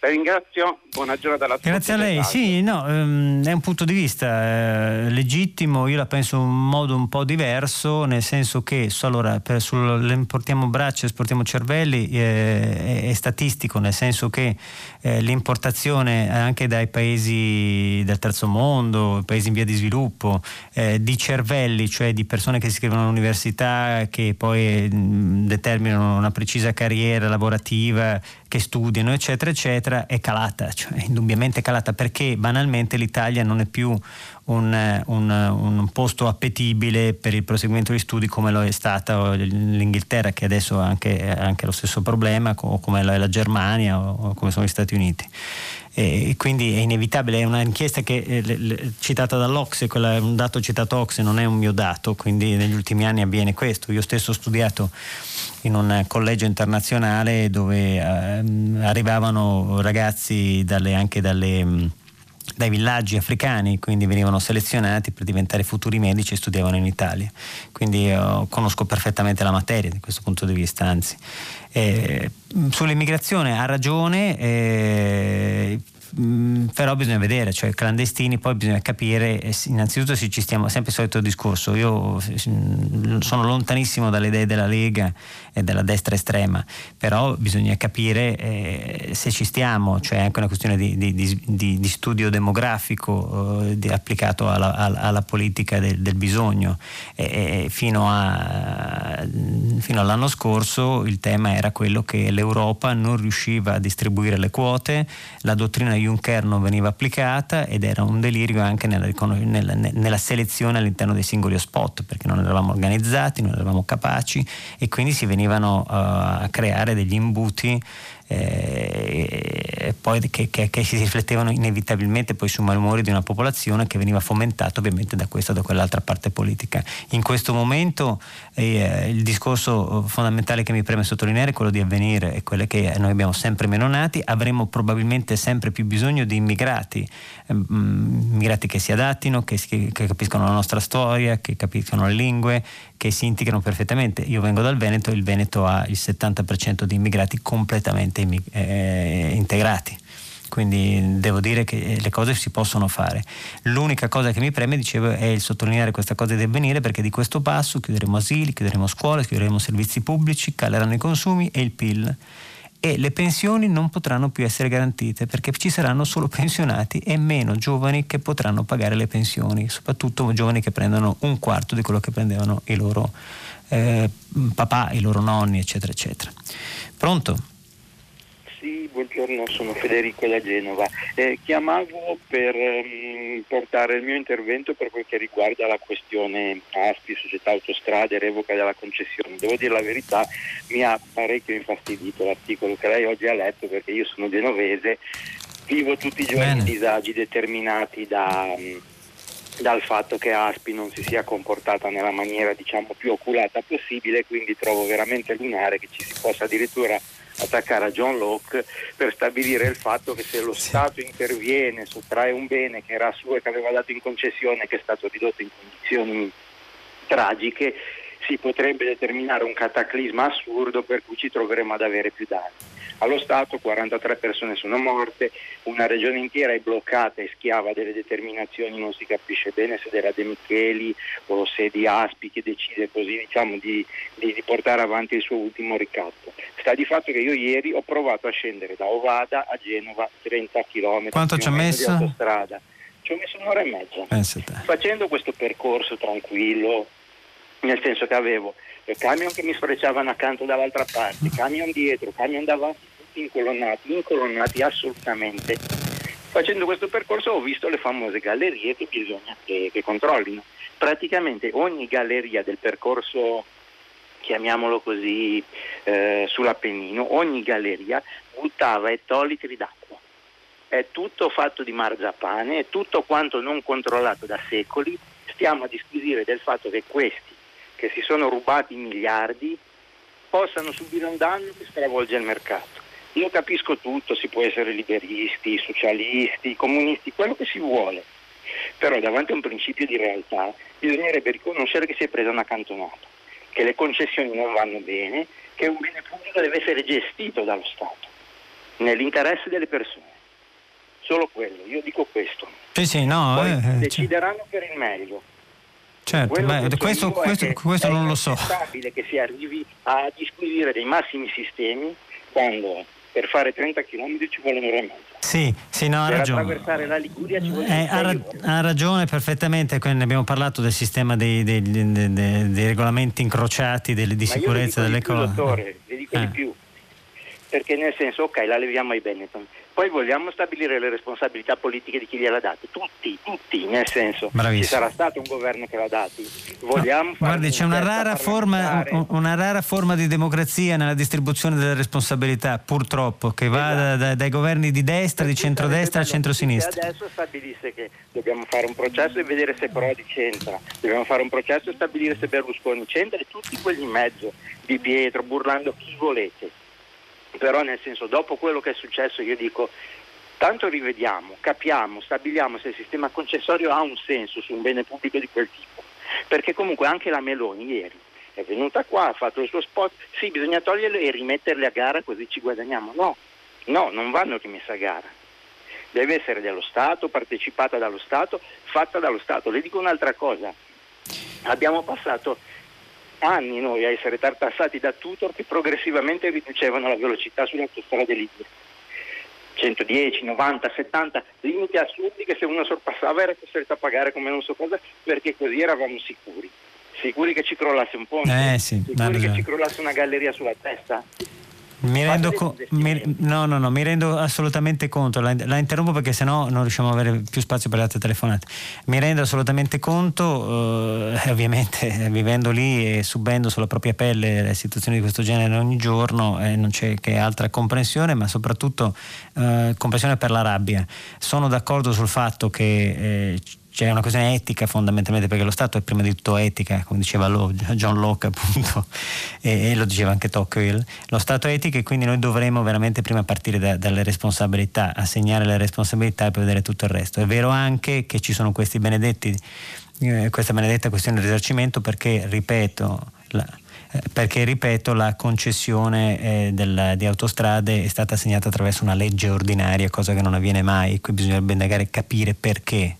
La ringrazio, buona giornata a tutti. Grazie a lei, sì, no, ehm, è un punto di vista eh, legittimo, io la penso in un modo un po' diverso, nel senso che allora, per, sul, importiamo braccia, esportiamo cervelli, eh, è, è, statistico, nel senso che eh, l'importazione anche dai paesi del terzo mondo, paesi in via di sviluppo, eh, di cervelli, cioè di persone che si iscrivono all'università, che poi mh, determinano una precisa carriera lavorativa, che studiano, eccetera, eccetera, è calata, cioè indubbiamente calata perché banalmente l'Italia non è più un, un, un, posto appetibile per il proseguimento degli studi come lo è stata l'Inghilterra, che adesso ha anche, anche lo stesso problema, come la, la Germania o, o come sono gli Stati Uniti e quindi è inevitabile, è un'inchiesta che eh, citata dall'Ocse, quella, un dato citato Ocse non è un mio dato, quindi negli ultimi anni avviene questo. Io stesso ho studiato in un collegio internazionale dove eh, arrivavano ragazzi dalle, anche dalle mm, dai villaggi africani, quindi venivano selezionati per diventare futuri medici e studiavano in Italia. Quindi eh, conosco perfettamente la materia da questo punto di vista, anzi. Eh, sull'immigrazione ha ragione, eh, Mm, però bisogna vedere, cioè clandestini, poi bisogna capire, eh, innanzitutto se ci stiamo, sempre il solito discorso, io mm, sono lontanissimo dalle idee della Lega e della destra estrema, però bisogna capire eh, se ci stiamo, cioè anche una questione di, di, di, di studio demografico eh, applicato alla, alla, politica del, del bisogno. E, fino, a, fino all'anno scorso il tema era quello che l'Europa non riusciva a distribuire le quote, la dottrina Juncker non veniva applicata ed era un delirio anche nella, nella, nella selezione all'interno dei singoli hotspot perché non eravamo organizzati, non eravamo capaci e quindi si venivano uh, a creare degli imbuti eh, che, che, che, si riflettevano inevitabilmente poi sui malumori di una popolazione che veniva fomentata ovviamente da questa o da quell'altra parte politica. In questo momento eh, il discorso fondamentale che mi preme sottolineare è quello di avvenire, è quello che noi abbiamo sempre meno nati, avremo probabilmente sempre più bisogno di immigrati, eh, immigrati che si adattino, che, che capiscano la nostra storia, che capiscano le lingue, che si integrano perfettamente. Io vengo dal Veneto, il Veneto ha il 70% di immigrati completamente eh, integrati. Quindi devo dire che le cose si possono fare. L'unica cosa che mi preme, dicevo, è il sottolineare questa cosa di avvenire perché di questo passo chiuderemo asili, chiuderemo scuole, chiuderemo servizi pubblici, caleranno i consumi e il PIL e le pensioni non potranno più essere garantite perché ci saranno solo pensionati e meno giovani che potranno pagare le pensioni, soprattutto giovani che prendono un quarto di quello che prendevano i loro eh, papà, i loro nonni, eccetera, eccetera. Pronto? Sì, buongiorno, sono Federico da Genova. Eh, chiamavo per um, portare il mio intervento per quel che riguarda la questione ASPI, Società Autostrade, revoca della concessione. Devo dire la verità, mi ha parecchio infastidito l'articolo che lei oggi ha letto perché io sono genovese, vivo tutti i giorni disagi determinati da... Um, dal fatto che Aspi non si sia comportata nella maniera diciamo, più oculata possibile, quindi trovo veramente lunare che ci si possa addirittura attaccare a John Locke per stabilire il fatto che se lo Stato interviene, sottrae un bene che era suo e che aveva dato in concessione, che è stato ridotto in condizioni tragiche, si potrebbe determinare un cataclisma assurdo per cui ci troveremo ad avere più danni. Allo Stato 43 persone sono morte, una regione intera è bloccata e schiava delle determinazioni, non si capisce bene se della De Micheli o se di Aspi che decide così diciamo, di, di, di, portare avanti il suo ultimo ricatto. Sta di fatto che io ieri ho provato a scendere da Ovada a Genova 30 km Quanto ci ha messo? di autostrada. Ci ho messo un'ora e mezza. Pensate. Facendo questo percorso tranquillo, nel senso che avevo camion che mi sfrecciavano accanto dall'altra parte, camion dietro, camion davanti, tutti incolonnati, incolonnati assolutamente. Facendo questo percorso ho visto le famose gallerie che bisogna che, che controllino. Praticamente ogni galleria del percorso, chiamiamolo così, eh, sull'Appennino, ogni galleria buttava ettolitri d'acqua. È tutto fatto di marzapane, è tutto quanto non controllato da secoli stiamo a disquisire del fatto che questi, che si sono rubati miliardi, possano subire un danno che stravolge il mercato. Io capisco tutto, si può essere liberisti, socialisti, comunisti, quello che si vuole, però davanti a un principio di realtà bisognerebbe riconoscere che si è presa una cantonata, che le concessioni non vanno bene, che un bene pubblico deve essere gestito dallo Stato, nell'interesse delle persone. Solo quello, io dico questo. Sì, sì, no, Poi eh, decideranno cioè. per il meglio. Certo, beh, questo, questo, questo non lo so. È inaccettabile che si arrivi a disquisire dei massimi sistemi quando per fare 30 km ci vuole un'ora e mezza. Sì, sì, no, ha per ragione. attraversare la Liguria ci vuole eh, ha, ra- ha, ragione perfettamente, ne abbiamo parlato del sistema dei, dei, dei, dei regolamenti incrociati, delle, di Ma sicurezza delle cose. Dottore, vi dico eh. di più, perché nel senso, ok, la leviamo ai Benetton, poi vogliamo stabilire le responsabilità politiche di chi gliela date, tutti, tutti, nel senso, Bravissimo. ci sarà stato un governo che l'ha dati. Vogliamo no, guardi, c'è una rara, forma, una rara, forma, di democrazia nella distribuzione delle responsabilità, purtroppo, che va esatto. da, da, dai governi di destra, di centrodestra a centrosinistra. Adesso stabilisse che dobbiamo fare un processo e vedere se Prodi c'entra, dobbiamo fare un processo e stabilire se Berlusconi c'entra e tutti quelli in mezzo, Di Pietro, Burlando, chi volete però nel senso dopo quello che è successo io dico tanto rivediamo, capiamo, stabiliamo se il sistema concessorio ha un senso su un bene pubblico di quel tipo, perché comunque anche la Meloni ieri è venuta qua, ha fatto il suo spot, sì bisogna toglierle e rimetterle a gara così ci guadagniamo, no, no, non vanno rimesse a gara, deve essere dello Stato, partecipata dallo Stato, fatta dallo Stato. Le dico un'altra cosa, abbiamo passato anni noi a essere tartassati da tutor che progressivamente riducevano la velocità sulle autostrade libere. 110, 90, 70, limiti assurdi che se uno sorpassava era costretto a pagare come non so cosa perché così eravamo sicuri. Sicuri che ci crollasse un ponte, eh sì, sicuri che ci crollasse una galleria sulla testa. Mi rendo, co- mi, no, no, no, mi rendo assolutamente conto, la, la, interrompo perché sennò non riusciamo ad avere più spazio per le altre telefonate. Mi rendo assolutamente conto, eh, ovviamente vivendo lì e subendo sulla propria pelle le situazioni di questo genere ogni giorno, eh, non c'è che altra comprensione, ma soprattutto eh, comprensione per la rabbia. Sono d'accordo sul fatto che eh, c'è una questione etica fondamentalmente perché lo Stato è prima di tutto etica, come diceva John Locke appunto, e, e, lo diceva anche Tocqueville, lo Stato è etica e quindi noi dovremmo veramente prima partire da, dalle responsabilità, assegnare le responsabilità e poi vedere tutto il resto. È vero anche che ci sono questi benedetti, eh, questa benedetta questione di risarcimento perché, ripeto, la, eh, perché ripeto la concessione eh, del, di autostrade è stata assegnata attraverso una legge ordinaria, cosa che non avviene mai, qui bisognerebbe indagare e capire perché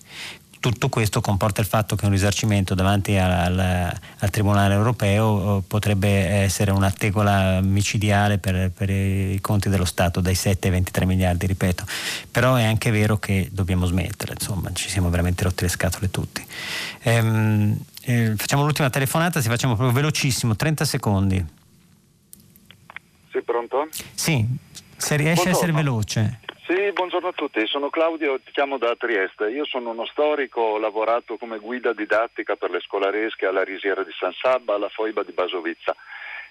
tutto questo comporta il fatto che un risarcimento davanti al, al Tribunale europeo eh, potrebbe essere una tegola micidiale per, per, i conti dello Stato dai 7 ai 23 miliardi, ripeto. Però è anche vero che dobbiamo smettere, insomma, ci siamo veramente rotti le scatole tutti. Ehm, eh, facciamo l'ultima telefonata, si facciamo proprio velocissimo, 30 secondi. Sì, pronto? Sì, se riesci a essere veloce. Sì, buongiorno a tutti, sono Claudio, ti chiamo da Trieste. Io sono uno storico, ho lavorato come guida didattica per le scolaresche alla Risiera di San Sabba, alla Foiba di Basovizza.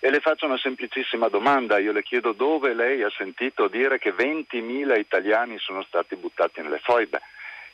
E le faccio una semplicissima domanda, io le chiedo dove lei ha sentito dire che 20.000 italiani sono stati buttati nelle foibe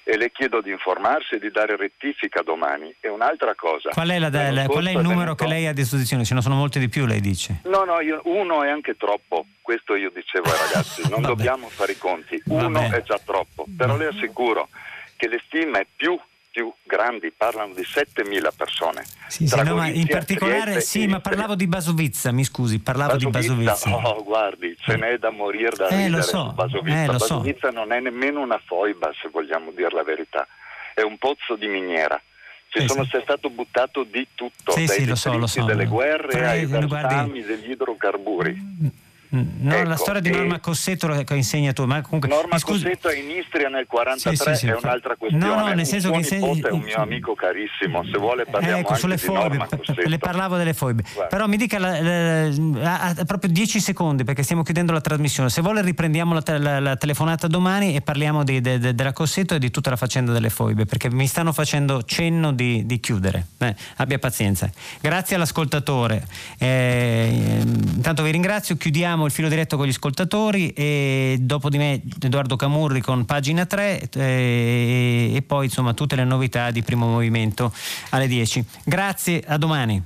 e le chiedo di informarsi e di dare rettifica domani. E un'altra cosa. Qual è, la, la, qual è il numero che lei ha a disposizione? Ce ne sono molti di più, lei dice? No, no, io, uno è anche troppo. Questo io dicevo ai ragazzi, non dobbiamo fare i conti. Uno Vabbè. è già troppo. Però le assicuro che le stime più più grandi, parlano di 7.000 persone. Sì, sì, no, ma in particolare, sì, ma parlavo di Basovizza, mi scusi, parlavo Basovizza, di Basovizza. Oh, guardi, ce n'è da morire da eh, ridere so, Basovizza. Eh, Basovizza so. non è nemmeno una foiba, se vogliamo dire la verità, è un pozzo di miniera. Ci eh, sono sì. stato buttato di tutto, sì, dai sì, so, so. delle guerre Però, ai versami degli idrocarburi. Mm, No, ecco, la storia di Norma Cossetto lo insegna tu, ma comunque... Norma Cossetto è in Istria nel 43 sì, sì, sì, è un'altra questione. No, no, nel senso che... Se... è un mio amico carissimo, se vuole parliamo ecco, sulle foibe, le parlavo delle foibe. Guarda. Però mi dica la, la, la, proprio 10 secondi perché stiamo chiudendo la trasmissione. Se vuole riprendiamo la, telefonata domani e parliamo di, de, de, della Cossetto e di tutta la faccenda delle foibe perché mi stanno facendo cenno di, di chiudere. Eh, abbia pazienza. Grazie all'ascoltatore. Eh, intanto vi ringrazio, chiudiamo il filo diretto con gli ascoltatori e dopo di me Edoardo Camurri con pagina 3 e, e poi insomma tutte le novità di primo movimento alle 10. Grazie, a domani.